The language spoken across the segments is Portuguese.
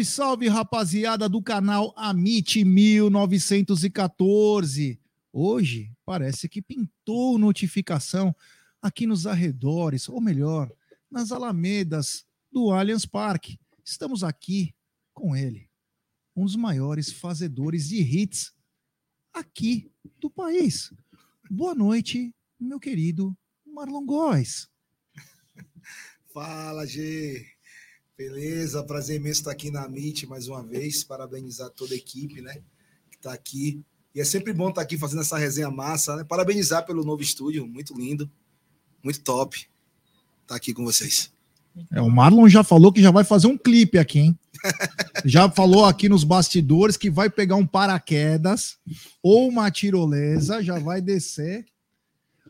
Salve, salve, rapaziada do canal Amit 1914. Hoje parece que pintou notificação aqui nos arredores, ou melhor, nas alamedas do Allianz Parque. Estamos aqui com ele, um dos maiores fazedores de hits aqui do país. Boa noite, meu querido Marlon Góes. Fala, G. Beleza, prazer imenso estar aqui na MIT mais uma vez. Parabenizar toda a equipe, né? Que está aqui. E é sempre bom estar aqui fazendo essa resenha massa, né? Parabenizar pelo novo estúdio, muito lindo, muito top. Estar tá aqui com vocês. É, o Marlon já falou que já vai fazer um clipe aqui, hein? já falou aqui nos bastidores que vai pegar um paraquedas ou uma tirolesa, já vai descer.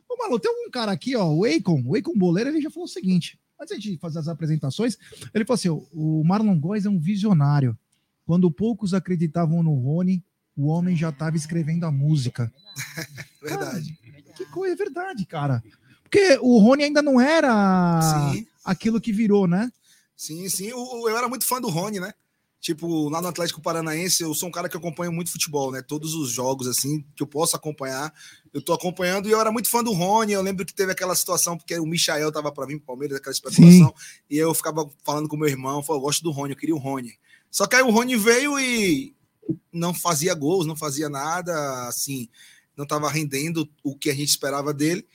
Ô, Marlon, tem um cara aqui, ó, o Akon, o Akon Boleiro, ele já falou o seguinte: antes de fazer as apresentações, ele falou assim: o Marlon Góes é um visionário. Quando poucos acreditavam no Rony, o homem já estava escrevendo a música. verdade. Cara, que coisa, é verdade, cara. Porque o Rony ainda não era sim. aquilo que virou, né? Sim, sim. Eu, eu era muito fã do Rony, né? Tipo, lá no Atlético Paranaense, eu sou um cara que acompanha muito futebol, né? Todos os jogos, assim, que eu posso acompanhar, eu tô acompanhando. E eu era muito fã do Rony. Eu lembro que teve aquela situação, porque o Michael tava para vir pro Palmeiras, aquela especulação. Sim. E eu ficava falando com meu irmão, falou, eu gosto do Rony, eu queria o Rony. Só que aí o Rony veio e não fazia gols, não fazia nada, assim, não tava rendendo o que a gente esperava dele.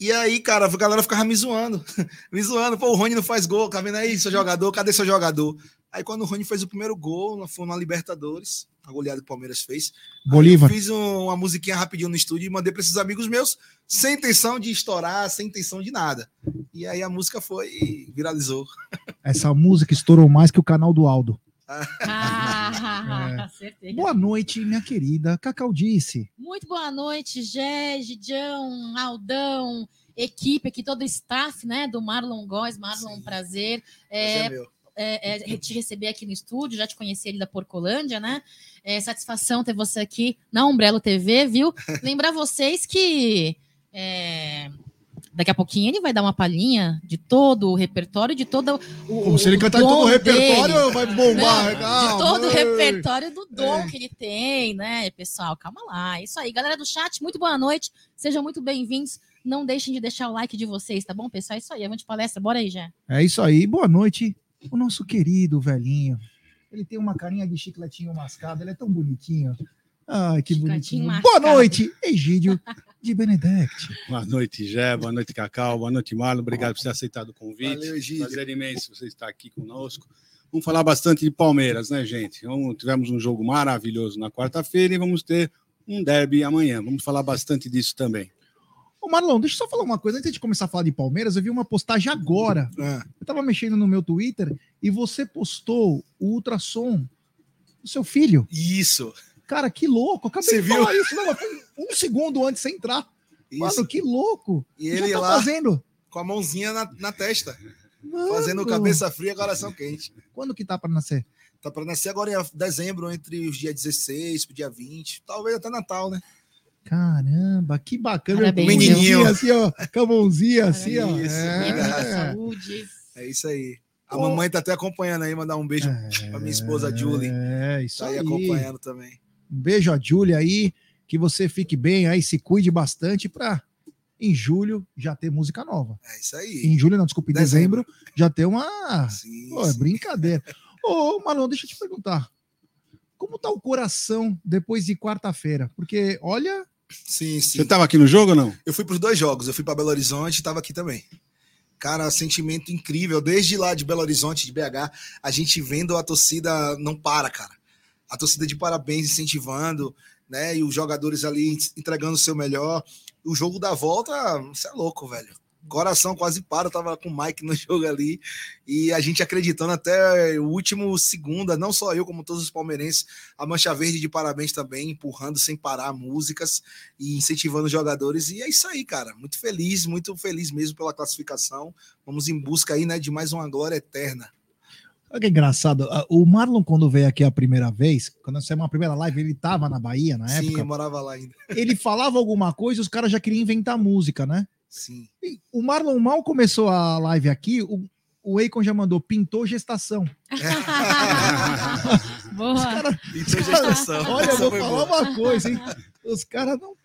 E aí, cara, a galera ficava me zoando, me zoando. Pô, o Rony não faz gol, tá vendo aí, seu jogador? Cadê seu jogador? Aí quando o Rony fez o primeiro gol, foi na Libertadores, a goleada que o Palmeiras fez. Bolívar. Eu fiz um, uma musiquinha rapidinho no estúdio e mandei para esses amigos meus, sem intenção de estourar, sem intenção de nada. E aí a música foi e viralizou. Essa música estourou mais que o canal do Aldo. ah, é. Boa noite, minha querida Cacau Disse. Muito boa noite, Gé, Gidião, Aldão, equipe aqui, todo o staff, né, do Marlon Góes. Marlon, Sim. prazer. É, é meu é, é, te receber aqui no estúdio, já te conheci ali da Porcolândia, né? É, satisfação ter você aqui na Umbrello TV, viu? Lembrar vocês que é, daqui a pouquinho ele vai dar uma palhinha de todo o repertório, de todo o. Como se ele cantar todo o repertório, dele. vai bombar. Não, de todo o repertório do dom é. que ele tem, né, pessoal? Calma lá. Isso aí, galera do chat, muito boa noite. Sejam muito bem-vindos. Não deixem de deixar o like de vocês, tá bom, pessoal? É isso aí, de palestra. Bora aí, já. É isso aí. Boa noite o nosso querido velhinho. Ele tem uma carinha de chicletinho mascado, ele é tão bonitinho. Ai, que bonitinho. Mascado. Boa noite, Egídio de Benedect. Boa noite, Gé. Boa noite, Cacau. Boa noite, Marlon. Obrigado por ter aceitado o convite. Valeu, Egídio. Prazer imenso você estar aqui conosco. Vamos falar bastante de Palmeiras, né, gente? Vamos, tivemos um jogo maravilhoso na quarta-feira e vamos ter um derby amanhã. Vamos falar bastante disso também. Ô Marlon, deixa eu só falar uma coisa. Antes de começar a falar de Palmeiras, eu vi uma postagem agora. É. Eu tava mexendo no meu Twitter e você postou o ultrassom do seu filho. Isso. Cara, que louco. Acabei você de viu? falar isso. Não, um segundo antes de entrar. Isso. Mano, que louco. E ele tá lá fazendo? com a mãozinha na, na testa. Mano. Fazendo cabeça fria, coração quente. Quando que tá para nascer? Tá para nascer agora em dezembro, entre os dias 16 e dia 20. Talvez até Natal, né? Caramba, que bacana. Parabéns, menininho. Assim, ó, com a mãozinha assim, ó. Isso, é. Saúde. É isso aí. A oh. mamãe tá até acompanhando aí, mandar um beijo é, pra minha esposa Julie. É, isso tá aí. aí acompanhando também. Um beijo a Julie aí, que você fique bem aí, se cuide bastante pra em julho já ter música nova. É isso aí. Em julho, não, desculpe, em dezembro, dezembro já ter uma. Sim, Pô, é brincadeira. Ô, Marlon, deixa eu te perguntar. Como tá o coração depois de quarta-feira? Porque, olha, Sim, sim. Você estava aqui no jogo ou não? Eu fui para os dois jogos. Eu fui para Belo Horizonte e estava aqui também. Cara, sentimento incrível. Desde lá de Belo Horizonte, de BH, a gente vendo a torcida não para, cara. A torcida de parabéns incentivando, né? E os jogadores ali entregando o seu melhor. O jogo da volta, você é louco, velho coração quase para, eu tava com o Mike no jogo ali, e a gente acreditando até o último segundo, não só eu, como todos os palmeirenses, a Mancha Verde de parabéns também, empurrando sem parar músicas e incentivando os jogadores, e é isso aí, cara, muito feliz, muito feliz mesmo pela classificação, vamos em busca aí, né, de mais uma glória eterna. Olha que engraçado, o Marlon quando veio aqui a primeira vez, quando saiu uma primeira live, ele tava na Bahia na época. Sim, eu morava lá ainda. Ele falava alguma coisa, os caras já queriam inventar música, né? Sim. o Marlon mal começou a live aqui, o, o Eikon já mandou, pintou gestação. Boa. Cara, pintou gestação. Olha, eu vou falar boa. uma coisa, hein? Os caras não.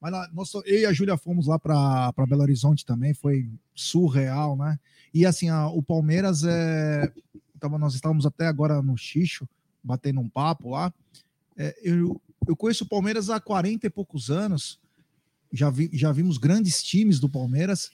Mas nós, eu e a Júlia fomos lá para Belo Horizonte também, foi surreal, né? E assim, a, o Palmeiras é. Tava, nós estávamos até agora no Xixo, batendo um papo lá. É, eu, eu conheço o Palmeiras há 40 e poucos anos. Já, vi, já vimos grandes times do Palmeiras,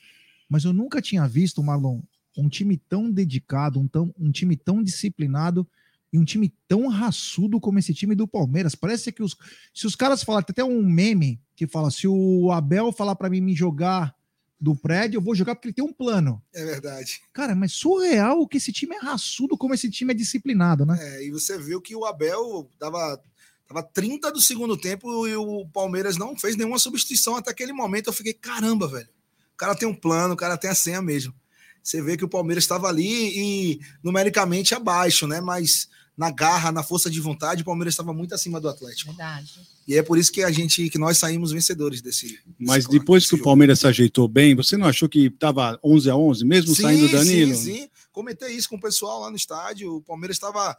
mas eu nunca tinha visto, Marlon, um time tão dedicado, um, tão, um time tão disciplinado e um time tão raçudo como esse time do Palmeiras. Parece que os, se os caras falarem, tem até um meme que fala: se o Abel falar para mim me jogar do prédio, eu vou jogar porque ele tem um plano. É verdade. Cara, mas surreal que esse time é raçudo, como esse time é disciplinado, né? É, e você viu que o Abel tava, tava 30 do segundo tempo e o Palmeiras não fez nenhuma substituição até aquele momento. Eu fiquei, caramba, velho. O cara tem um plano, o cara tem a senha mesmo. Você vê que o Palmeiras estava ali e numericamente abaixo, né? Mas na garra, na força de vontade, o Palmeiras estava muito acima do Atlético. Verdade. E é por isso que a gente, que nós saímos vencedores desse. Mas desse depois que o Palmeiras se ajeitou bem, você não achou que estava 11 a 11, mesmo sim, saindo o Danilo? Sim, sim. Comentei isso com o pessoal lá no estádio. O Palmeiras estava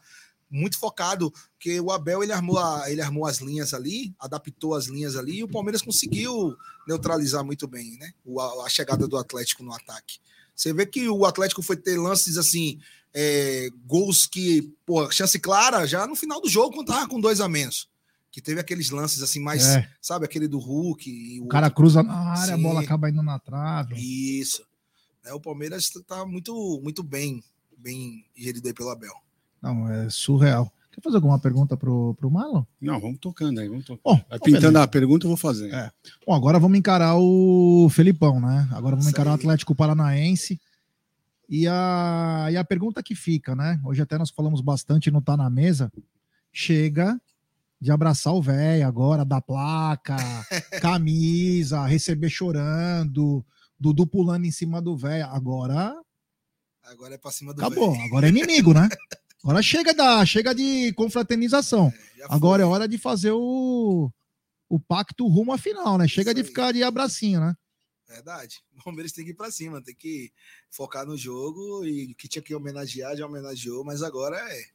muito focado, porque o Abel ele armou, a, ele armou as linhas ali, adaptou as linhas ali, e o Palmeiras conseguiu neutralizar muito bem, né? O, a, a chegada do Atlético no ataque. Você vê que o Atlético foi ter lances assim é, gols que, pô, chance clara já no final do jogo, quando tava com dois a menos. Que teve aqueles lances assim, mais, é. sabe, aquele do Hulk. o, o cara cruza na área, Sim. a bola acaba indo na trave. Isso. É, o Palmeiras tá muito, muito bem, bem gerido aí pelo Abel. Não, é surreal. Quer fazer alguma pergunta pro, pro Marlon? Não, vamos tocando aí, vamos tocando. Bom, Vai pintando beleza. a pergunta, eu vou fazer. É. Bom, agora vamos encarar o Felipão, né? Agora vamos Isso encarar aí. o Atlético Paranaense. E a, e a pergunta que fica, né? Hoje até nós falamos bastante não Tá na Mesa. Chega de abraçar o velho agora, da placa, camisa, receber chorando, Dudu pulando em cima do velho. Agora. Agora é pra cima do Acabou, véio. agora é inimigo, né? Agora chega da, chega de confraternização. É, agora é hora de fazer o, o pacto rumo à final, né? Chega de ficar de abracinho, né? Verdade. O Palmeiras tem que ir para cima, tem que focar no jogo e que tinha que homenagear, já homenageou, mas agora é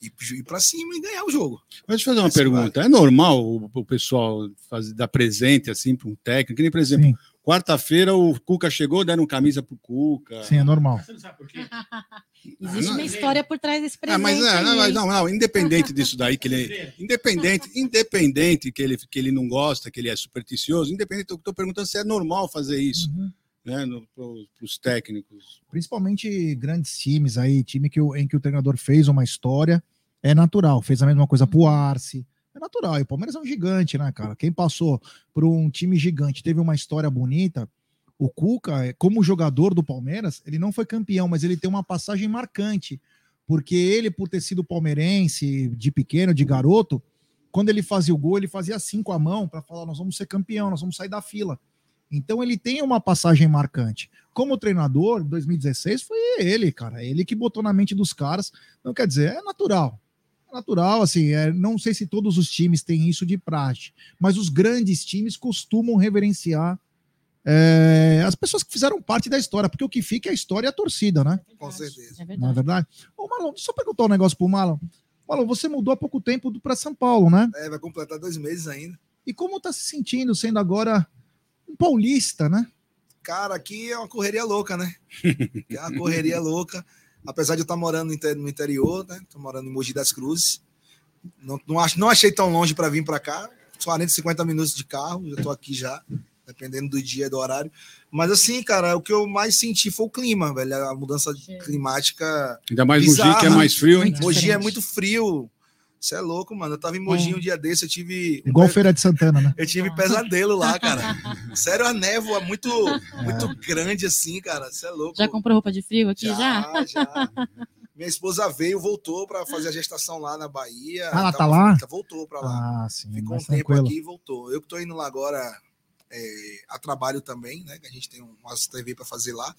ir para cima e ganhar o jogo. Deixa eu fazer uma pergunta. Vale. É normal o, o pessoal fazer, dar presente assim para um técnico? Que nem, por exemplo, Sim. Quarta-feira o Cuca chegou, deram camisa pro Cuca. Sim, é normal. Você não sabe por quê? Existe uma história por trás desse presente. Ah, mas é, não, não, não, independente disso daí, que ele. Independente, independente que ele, que ele não gosta, que ele é supersticioso, independente, eu estou perguntando se é normal fazer isso. Uhum. Né, para os técnicos. Principalmente grandes times aí, time que, em que o treinador fez uma história, é natural. Fez a mesma coisa pro Arce, é natural. E o Palmeiras é um gigante, né, cara? Quem passou por um time gigante, teve uma história bonita. O Cuca, como jogador do Palmeiras, ele não foi campeão, mas ele tem uma passagem marcante. Porque ele, por ter sido palmeirense de pequeno, de garoto, quando ele fazia o gol, ele fazia assim com a mão para falar: nós vamos ser campeão, nós vamos sair da fila. Então ele tem uma passagem marcante. Como treinador, 2016 foi ele, cara. Ele que botou na mente dos caras. Não quer dizer, é natural natural, assim, é, não sei se todos os times têm isso de praxe, mas os grandes times costumam reverenciar é, as pessoas que fizeram parte da história, porque o que fica é a história e a torcida, né? Com certeza. É Não é verdade? Ô, Marlon, deixa eu perguntar um negócio pro Marlon. Marlon, você mudou há pouco tempo para São Paulo, né? É, vai completar dois meses ainda. E como tá se sentindo sendo agora um paulista, né? Cara, aqui é uma correria louca, né? É uma correria louca apesar de eu estar morando no interior, né? Estou morando em Mogi das Cruzes. Não, não, ach, não achei tão longe para vir para cá. 40, 50 minutos de carro, já estou aqui já, dependendo do dia e do horário. Mas assim, cara, o que eu mais senti foi o clima, velho. A mudança climática. Ainda mais bizarra. Mogi, que é mais frio, hein? Mogi é muito frio. Você é louco, mano. Eu tava em Mogi um dia desse, eu tive. Igual Feira de Santana, né? Eu tive pesadelo lá, cara. Sério, a névoa muito, muito é. grande assim, cara. Você é louco. Já comprou roupa de frio aqui já? Já, já. Minha esposa veio, voltou para fazer a gestação lá na Bahia. Ah, ela tá lá? Voltou para lá. Ah, sim. Ficou um tempo tranquilo. aqui e voltou. Eu que tô indo lá agora é, a trabalho também, né? Que a gente tem uma TV para fazer lá.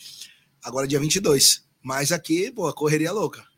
Agora dia 22. Mas aqui, pô, correria louca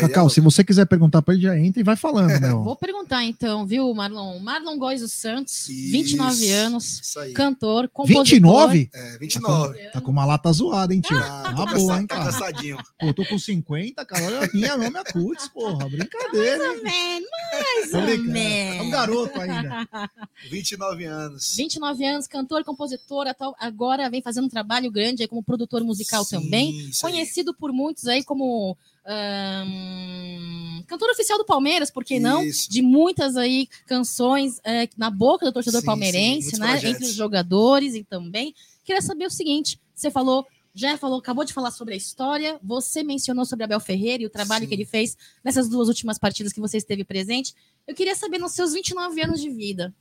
Cacau, se você quiser perguntar para ele, já entra e vai falando, né? Vou perguntar então, viu, Marlon? Marlon Góes dos Santos, isso, 29 anos, cantor, compositor. 29? É, 29. Tá com, tá com uma lata zoada, hein, tio? Ah, tá boa, hein, cara? Tá cansadinho. Pô, tô com 50, cara. Olha a minha nome é Cuts, porra. Brincadeira. Mais ou menos, mais ou menos. É um garoto ainda. 29 anos. 29 anos, cantor, compositor, agora vem fazendo um trabalho grande aí como produtor musical Sim, também. Conhecido aí. por muitos aí como um, cantor oficial do Palmeiras, por que não? Isso. De muitas aí canções é, na boca do torcedor sim, palmeirense, sim, né? Projetos. Entre os jogadores e também. Queria saber o seguinte: você falou, já falou, acabou de falar sobre a história, você mencionou sobre Abel Ferreira e o trabalho sim. que ele fez nessas duas últimas partidas que você esteve presente. Eu queria saber, nos seus 29 anos de vida,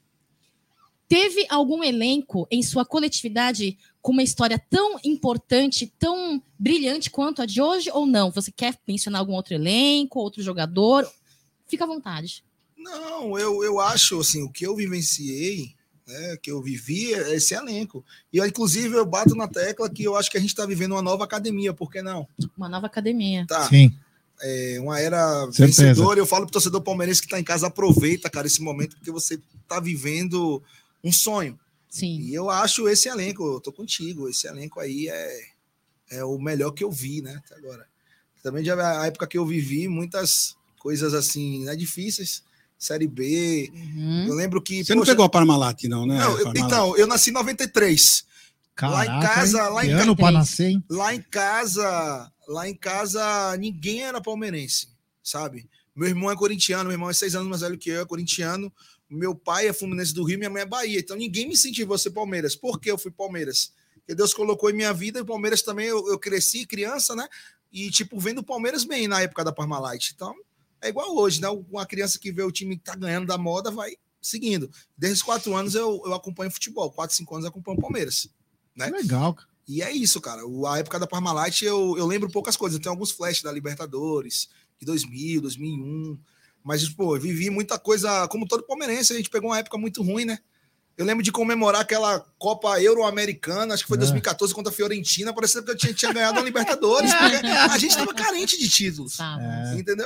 Teve algum elenco em sua coletividade com uma história tão importante, tão brilhante quanto a de hoje ou não? Você quer mencionar algum outro elenco, outro jogador? Fica à vontade. Não, eu, eu acho assim, o que eu vivenciei, né, que eu vivi é esse elenco. E inclusive eu bato na tecla que eu acho que a gente está vivendo uma nova academia, por que não? Uma nova academia. Tá. Sim. É uma era Certeza. vencedora. Eu falo pro torcedor palmeirense que está em casa, aproveita, cara, esse momento, porque você está vivendo um sonho. Sim. E eu acho esse elenco, eu tô contigo, esse elenco aí é, é o melhor que eu vi, né, até agora. Também já a época que eu vivi muitas coisas assim, né, difíceis. Série B. Uhum. Eu lembro que. Você poxa, não pegou a Parmalat, não, né? Não, eu, então, eu nasci em 93. Caraca, lá em casa, lá em ano para nascer, hein? Lá em casa, lá em casa, ninguém era palmeirense, sabe? Meu irmão é corintiano, meu irmão é seis anos mais velho que eu, é corintiano. Meu pai é Fluminense do Rio, minha mãe é Bahia. Então ninguém me incentivou a ser Palmeiras. Por que eu fui Palmeiras? Porque Deus colocou em minha vida e Palmeiras também eu, eu cresci criança, né? E tipo, vendo o Palmeiras bem na época da Parmalat. Então, é igual hoje, né? Uma criança que vê o time que tá ganhando da moda vai seguindo. Desde os quatro anos eu, eu acompanho futebol. Quatro, cinco anos eu acompanho o Palmeiras. Né? Legal, cara. E é isso, cara. A época da Parmalat eu, eu lembro poucas coisas. Eu tenho alguns flashes da Libertadores, de 2000, 2001. Mas, pô, vivi muita coisa, como todo palmeirense, a gente pegou uma época muito ruim, né? Eu lembro de comemorar aquela Copa Euro-Americana, acho que foi é. 2014 contra a Fiorentina, parecia que eu tinha, tinha ganhado a Libertadores, porque a gente estava carente de títulos. É. Entendeu?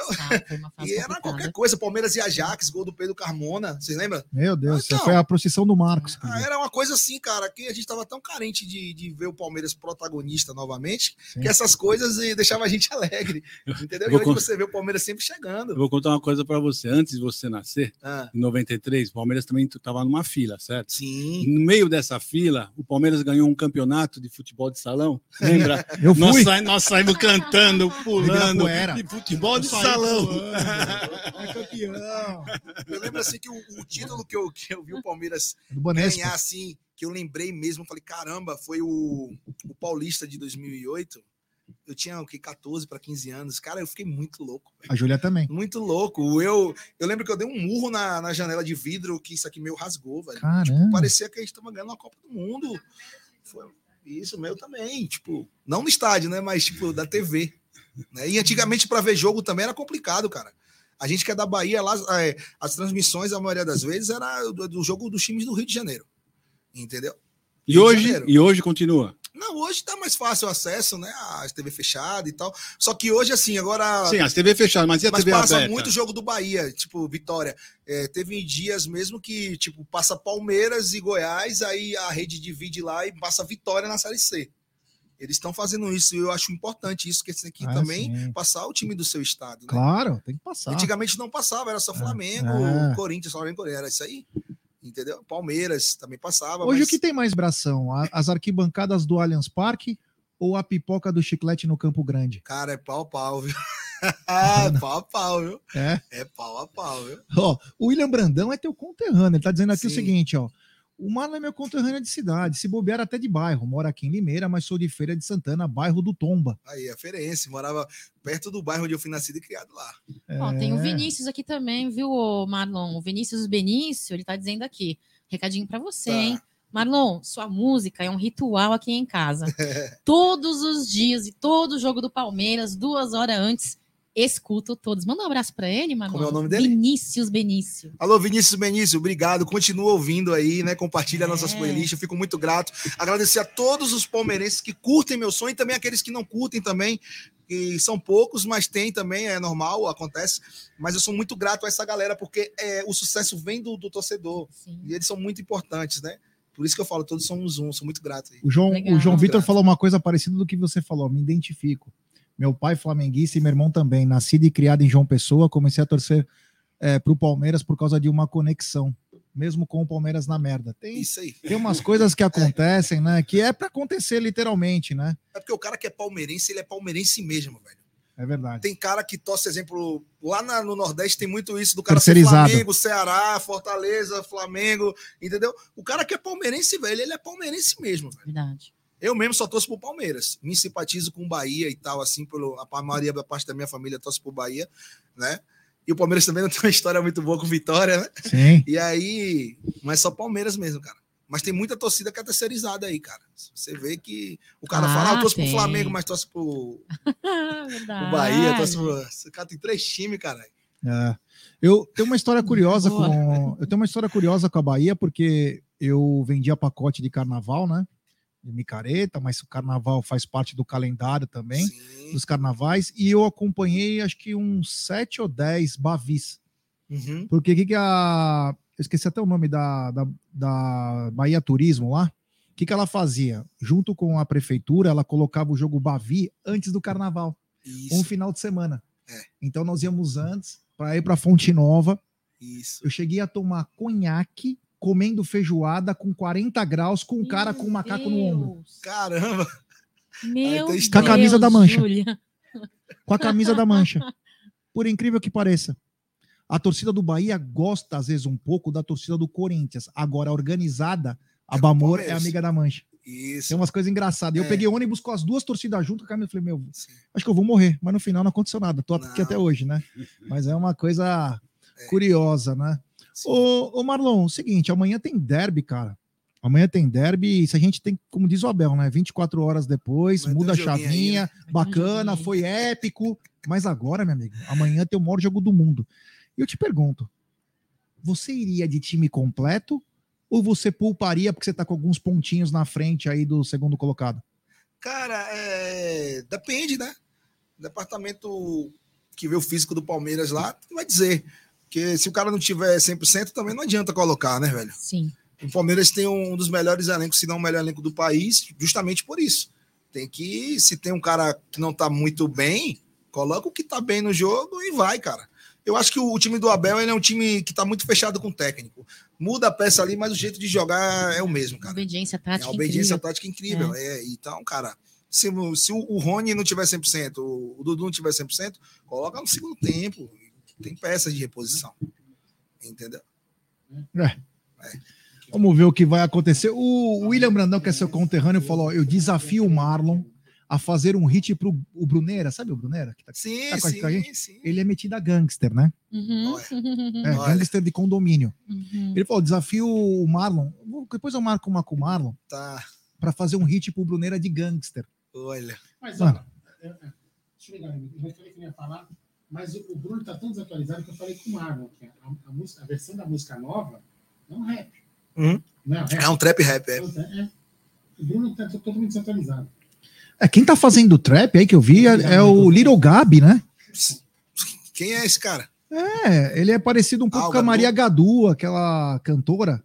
e era qualquer coisa, Palmeiras e Ajax, gol do Pedro Carmona, vocês lembram? Meu Deus, então, foi a procissão do Marcos. Ah, era uma coisa assim, cara, que a gente estava tão carente de, de ver o Palmeiras protagonista novamente, Sim. que essas coisas deixavam a gente alegre. Entendeu? E hoje você vê o Palmeiras sempre chegando. Eu vou contar uma coisa para você. Antes de você nascer, ah. em 93, o Palmeiras também estava numa fila, certo? Certo? Sim. no meio dessa fila, o Palmeiras ganhou um campeonato de futebol de salão. Lembra? Eu fui. Nós, sa nós saímos cantando, pulando. De futebol de salão. É campeão. Eu lembro assim que o, o, título que eu, que eu vi o Palmeiras ganhar assim, que eu lembrei mesmo, falei, caramba, foi o, o Paulista de 2008 eu tinha o que 14 para 15 anos. Cara, eu fiquei muito louco. Véio. A Júlia também. Muito louco. Eu, eu lembro que eu dei um murro na, na janela de vidro que isso aqui meio rasgou, velho. Tipo, parecia que a gente tava ganhando uma Copa do Mundo. Foi isso, meu também. Tipo, não no estádio, né? Mas, tipo, da TV. Né? E antigamente, para ver jogo também era complicado, cara. A gente que é da Bahia, lá, é, as transmissões, a maioria das vezes, era do, do jogo dos times do Rio de Janeiro. Entendeu? E hoje, e hoje continua? Não, hoje tá mais fácil o acesso, né? A TV fechada e tal. Só que hoje, assim, agora. Sim, as TV fechadas, mas e a mas TV passa aberta? muito jogo do Bahia, tipo, Vitória. É, teve dias mesmo que, tipo, passa Palmeiras e Goiás, aí a rede divide lá e passa Vitória na Série C. Eles estão fazendo isso e eu acho importante isso, que tem que ah, também sim. passar o time do seu estado. Né? Claro, tem que passar. Antigamente não passava, era só é, Flamengo, é, é. Corinthians, Flamengo, era isso aí entendeu? Palmeiras também passava. Hoje mas... o que tem mais bração? As arquibancadas do Allianz Parque ou a pipoca do chiclete no Campo Grande? Cara, é pau a pau, viu? é pau a pau, viu? É? É pau a pau, viu? Ó, o William Brandão é teu conterrâneo, ele tá dizendo aqui Sim. o seguinte, ó. O Marlon é meu conterrâneo de cidade, se bobear até de bairro. Mora aqui em Limeira, mas sou de Feira de Santana, bairro do Tomba. Aí, a Ferense, morava perto do bairro onde eu fui nascido e criado lá. É... Ó, tem o Vinícius aqui também, viu, Marlon? O Vinícius Benício, ele tá dizendo aqui. Recadinho para você, tá. hein? Marlon, sua música é um ritual aqui em casa. Todos os dias e todo jogo do Palmeiras, duas horas antes, escuto todos. Manda um abraço para ele, mano. Como é o nome dele? Vinícius Benício. Alô, Vinícius Benício, obrigado. Continua ouvindo aí, né? Compartilha é. nossas playlists. Eu fico muito grato. Agradecer a todos os palmeirenses que curtem meu sonho e também aqueles que não curtem também. E são poucos, mas tem também, é normal, acontece. Mas eu sou muito grato a essa galera, porque é, o sucesso vem do, do torcedor. Sim. E eles são muito importantes, né? Por isso que eu falo, todos somos um, sou muito grato. Aí. O João, o João Vitor falou uma coisa parecida do que você falou, me identifico. Meu pai flamenguista e meu irmão também, nascido e criado em João Pessoa, comecei a torcer é, para o Palmeiras por causa de uma conexão, mesmo com o Palmeiras na merda. Tem, Isso aí. tem umas coisas que acontecem, né? Que é para acontecer literalmente, né? É porque o cara que é palmeirense, ele é palmeirense mesmo, velho. É verdade. Tem cara que torce, exemplo, lá na, no Nordeste tem muito isso do cara ser Flamengo, Ceará, Fortaleza, Flamengo, entendeu? O cara que é palmeirense, velho, ele é palmeirense mesmo, velho. Verdade. Eu mesmo só torço pro Palmeiras. Me simpatizo com o Bahia e tal, assim, pelo, a maioria da parte da minha família torce pro Bahia, né? E o Palmeiras também não tem uma história muito boa com Vitória, né? Sim. E aí, mas só Palmeiras mesmo, cara. Mas tem muita torcida que é terceirizada aí, cara. Você vê que o cara ah, fala, ah, eu torço pro Flamengo, mas torce pro, pro Bahia, torce pro. Esse cara tem três times, cara. É. Eu tenho uma história curiosa com. Eu tenho uma história curiosa com a Bahia, porque eu vendia pacote de carnaval, né? De micareta, mas o carnaval faz parte do calendário também, Sim. dos carnavais, e eu acompanhei acho que uns sete ou dez Bavis. Uhum. Porque o que, que a. Eu esqueci até o nome da, da, da Bahia Turismo lá. O que, que ela fazia? Junto com a prefeitura, ela colocava o jogo Bavi antes do carnaval. Isso. Um final de semana. É. Então nós íamos antes para ir para Fonte Nova. Isso. Eu cheguei a tomar conhaque comendo feijoada com 40 graus com um cara com um macaco Deus. no ombro. Caramba! Meu Deus, com a camisa da mancha. Julia. Com a camisa da mancha. Por incrível que pareça. A torcida do Bahia gosta, às vezes, um pouco da torcida do Corinthians. Agora, a organizada, a é Bamor é amiga da mancha. Isso. Tem umas coisas engraçadas. É. Eu peguei ônibus com as duas torcidas junto, a Camila falei, meu, Sim. acho que eu vou morrer. Mas no final não aconteceu nada. Tô não. aqui até hoje, né? Mas é uma coisa é. curiosa, né? Ô, ô, Marlon, seguinte, amanhã tem derby, cara. Amanhã tem derby, e se a gente tem, como diz o Abel, né? 24 horas depois, Vai muda a chavinha, aí, bacana, foi épico. Mas agora, meu amigo, amanhã tem o maior jogo do mundo. E eu te pergunto: você iria de time completo ou você pouparia porque você tá com alguns pontinhos na frente aí do segundo colocado? Cara, é... depende, né? O departamento que vê o físico do Palmeiras lá vai dizer. Porque se o cara não tiver 100%, também não adianta colocar, né, velho? Sim. O Palmeiras tem um dos melhores elencos, se não o melhor elenco do país, justamente por isso. Tem que, se tem um cara que não tá muito bem, coloca o que tá bem no jogo e vai, cara. Eu acho que o, time do Abel é um time que tá muito fechado com o técnico. Muda a peça ali, mas o jeito de jogar é o mesmo, cara. Obediência tática. É obediência incrível. tática incrível. É. é. então, cara, se, se o Rony não tiver 100%, o Dudu não tiver 100%, coloca no segundo tempo tem peças de reposição. Entendeu? É. é. Vamos ver o que vai acontecer. O William Brandão, que é seu conterrâneo, falou: eu desafio o Marlon a fazer um hit pro o Bruneira, sabe o Bruneira? Que tá, sim, tá com, sim, a gente? sim. Ele é metido a gangster, né? Uhum. É, gangster de condomínio. Uhum. Ele falou: desafio o Marlon. Depois eu marco uma com o Marlon. Tá. Pra fazer um hit pro Bruneira de gangster. Olha. Mas, olha, deixa eu ligar, eu falei que ia falar. Mas o, o Bruno está tão desatualizado que eu falei com o Marlon, que a, a, música, a, versão da música nova é um rap. Uhum. Não é, um rap. é um trap rap, é. é. O Bruno está totalmente desatualizado. É, quem tá fazendo trap aí que eu vi é, é o Little Gabi, né? Quem é esse cara? É, ele é parecido um pouco ah, com a Maria Gadu, aquela cantora.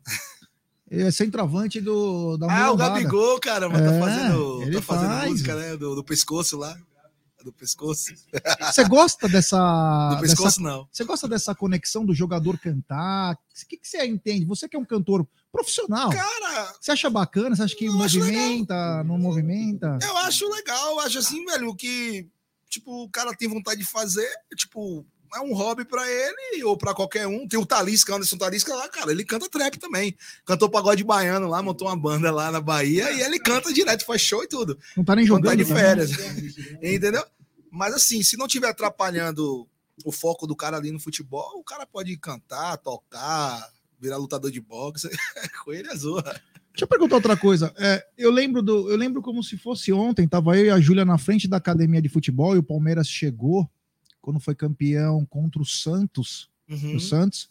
Ele é centroavante do, da Ah, o Gabigol, cara, mas tá é, tá fazendo, tá fazendo faz. música, né? Do, do pescoço lá do pescoço. Você gosta dessa. Do pescoço, dessa, não. Você gosta dessa conexão do jogador cantar? O que, que você entende? Você que é um cantor profissional. Cara. Você acha bacana? Você acha que movimenta, não movimenta? Eu acho legal, eu acho assim, velho, que, tipo, o cara tem vontade de fazer, tipo, é um hobby para ele ou para qualquer um. Tem o Talisca, Anderson Talisca lá, cara, ele canta trap também. Cantou pagode baiano lá, montou uma banda lá na Bahia e ele canta direto, faz show e tudo. Não tá nem jogando. Tá de férias. Entendeu? Mas assim, se não tiver atrapalhando o foco do cara ali no futebol, o cara pode cantar, tocar, virar lutador de boxe. Com ele é zorra. Deixa eu perguntar outra coisa. É, eu lembro do, eu lembro como se fosse ontem, tava eu e a Júlia na frente da academia de futebol e o Palmeiras chegou quando foi campeão contra o Santos, uhum. o Santos,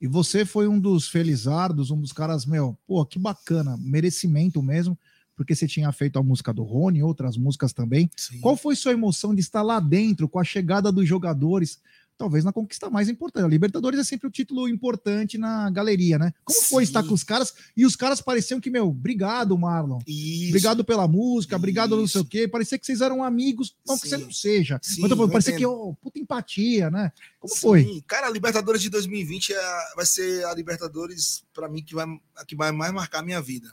e você foi um dos felizardos, um dos caras, meu, pô, que bacana, merecimento mesmo, porque você tinha feito a música do Rony, outras músicas também. Sim. Qual foi sua emoção de estar lá dentro com a chegada dos jogadores? Talvez na conquista mais importante. A Libertadores é sempre o título importante na galeria, né? Como Sim. foi estar com os caras? E os caras pareciam que, meu, obrigado, Marlon. Isso. Obrigado pela música, Isso. obrigado não sei o quê. Parecia que vocês eram amigos, não Sim. que você não seja. Sim, mas falando, parecia que, oh, puta empatia, né? Como Sim. foi? Cara, a Libertadores de 2020 é, vai ser a Libertadores, para mim, que vai, que vai mais marcar a minha vida.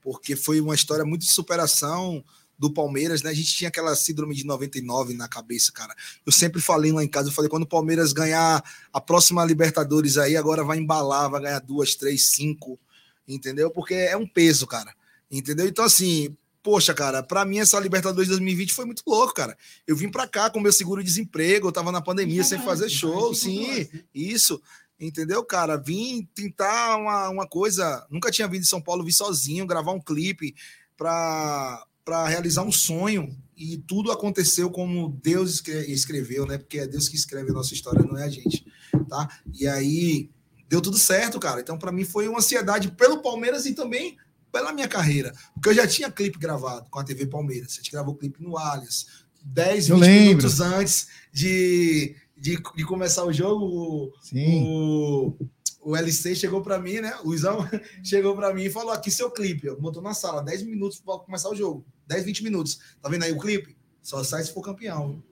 Porque foi uma história muito de superação do Palmeiras, né? A gente tinha aquela síndrome de 99 na cabeça, cara. Eu sempre falei lá em casa, eu falei, quando o Palmeiras ganhar a próxima Libertadores aí, agora vai embalar, vai ganhar duas, três, cinco, entendeu? Porque é um peso, cara. Entendeu? Então, assim, poxa, cara, para mim essa Libertadores 2020 foi muito louco, cara. Eu vim para cá com meu seguro-desemprego, eu tava na pandemia sem fazer show, sim, isso. Entendeu, cara? Vim tentar uma, uma coisa. Nunca tinha vindo de São Paulo, vim sozinho, gravar um clipe para para realizar um sonho e tudo aconteceu como Deus escreveu, né? Porque é Deus que escreve a nossa história, não é a gente, tá? E aí deu tudo certo, cara. Então para mim foi uma ansiedade pelo Palmeiras e também pela minha carreira, porque eu já tinha clipe gravado com a TV Palmeiras. A gente gravou clipe no Alias, 10, 20 minutos antes de, de, de, começar o jogo. Sim. O, o LC chegou para mim, né? O Luizão chegou para mim e falou: aqui seu clipe. Botou na sala, 10 minutos para começar o jogo. 10, 20 minutos. Tá vendo aí o clipe? Só sai se for campeão.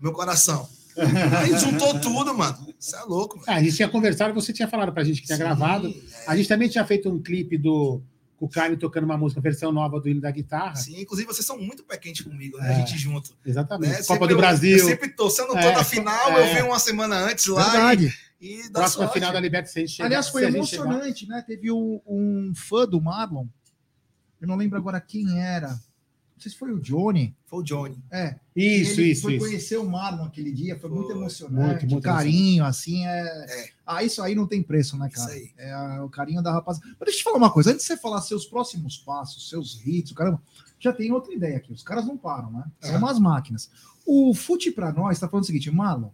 Meu coração. Aí juntou tudo, mano. Isso é louco. Mano. Ah, a gente tinha conversado, você tinha falado pra gente que tinha Sim, gravado. É. A gente também tinha feito um clipe do o Caio tocando uma música, versão nova do hino da guitarra. Sim, inclusive vocês são muito pé quente comigo, né? É, a gente junto. Exatamente. Né? Copa do Brasil. Eu sempre tô, sendo é, toda final, é. eu vi uma semana antes lá. Verdade. E, e Próxima sorte. final da Libertadores. Aliás, foi emocionante, né? Teve um, um fã do Marlon, eu não lembro agora quem era sei se foi o Johnny. Foi o Johnny. É. Isso, ele isso. Foi isso. conhecer o Marlon aquele dia, foi, foi muito emocionante. Muito, muito carinho, assim. É... é... Ah, isso aí não tem preço, né, cara? Isso aí. É o carinho da rapaziada. Mas deixa eu te falar uma coisa, antes de você falar seus próximos passos, seus hits, caramba, já tem outra ideia aqui. Os caras não param, né? São é. umas máquinas. O Fute para nós tá falando o seguinte, Marlon,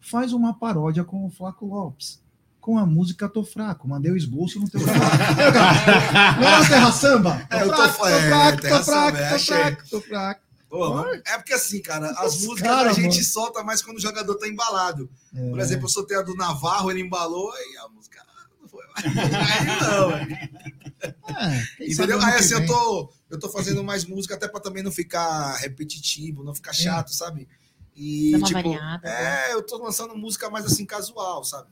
faz uma paródia com o Flaco Lopes com a música Tô Fraco. Mandei o esboço no teu Não é Terra Samba? É, eu tô, fraco, tô é, fraco, tô fraco, tô é, fraco, tô fraco. Pô, é porque assim, cara, as Os músicas cara, a gente mano. solta mais quando o jogador tá embalado. É. Por exemplo, eu soltei a do Navarro, ele embalou e a música não foi mais. Aí não, é, Entendeu? Aí assim, eu tô, eu tô fazendo mais música até para também não ficar repetitivo, não ficar chato, é. sabe? E, tipo, variada, é, né? eu tô lançando música mais assim, casual, sabe?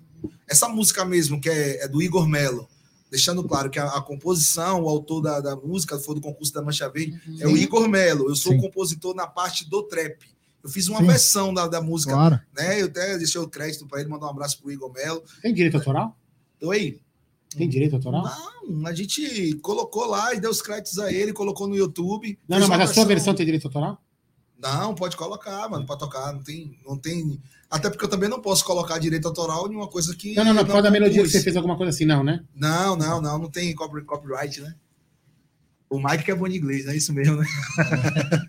Essa música mesmo, que é, é do Igor Melo, deixando claro que a, a, composição, o autor da, da música, foi do concurso da Mancha Verde, uhum. é o Igor Melo. Eu sou Sim. compositor na parte do trap. Eu fiz uma Sim. versão da, da música, claro. né? Eu até deixei o crédito para ele, mandar um abraço pro Igor Melo. Tem direito autoral? Oi? Tem direito autoral? Não, a gente colocou lá e deu os créditos a ele, colocou no YouTube. Não, não, mas a sua versão tem direito autoral? Não, pode colocar, mano, para tocar. Não tem, não tem. Até porque eu também não posso colocar direito autoral em uma coisa que. Não, não, não. Causa da melodia que você fez alguma coisa assim, não, né? Não, não, não. Não tem copyright, né? O Mike que é bom de inglês, é isso mesmo, né?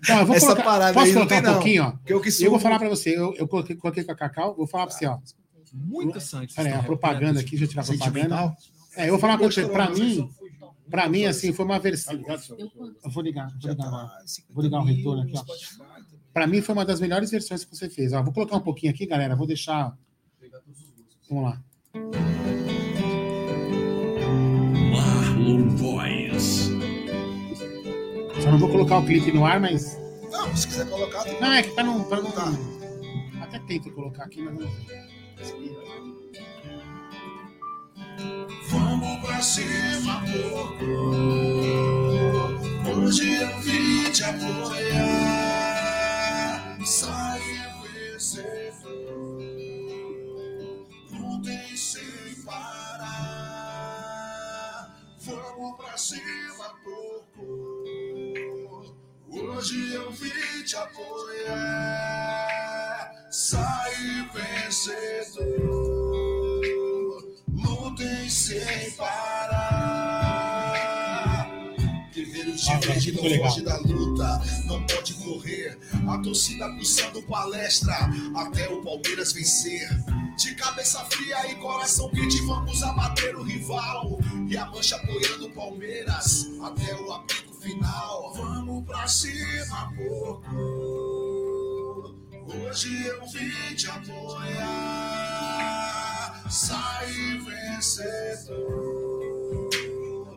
Não, eu vou Essa colocar, parada posso aí colocar um não. pouquinho, ó? Eu, que eu vou falar para você. Eu, eu coloquei, coloquei com a Cacau, vou falar para você, ó. Muito sangue. Peraí, a propaganda aqui, deixa eu tirar a propaganda. É, eu vou falar para você. Para mim, para mim, assim, foi uma versão. Eu vou ligar, vou ligar, tá vou ligar o retorno aqui, ó. Para mim foi uma das melhores versões que você fez. Ó, vou colocar um pouquinho aqui, galera. Vou deixar. Vamos lá. Marlon Voice. Só não vou colocar o clipe no ar, mas. Não, se quiser colocar. Não, é que para não. Pra não... Tá. Até tento colocar aqui, mas não. Vamos pra cima, porco. Hoje eu vim te apoiar. Hoje eu vim te apoiar. Sai vencedor, lutem sem parar. Guerreiros de verde não foge da luta, não pode correr. A torcida pulsando palestra até o Palmeiras vencer. De cabeça fria e coração quente, vamos abater o rival. E a mancha apoiando o Palmeiras até o apito final. Vamos pra cima, porco. Hoje eu vim te apoiar. Sai vencedor.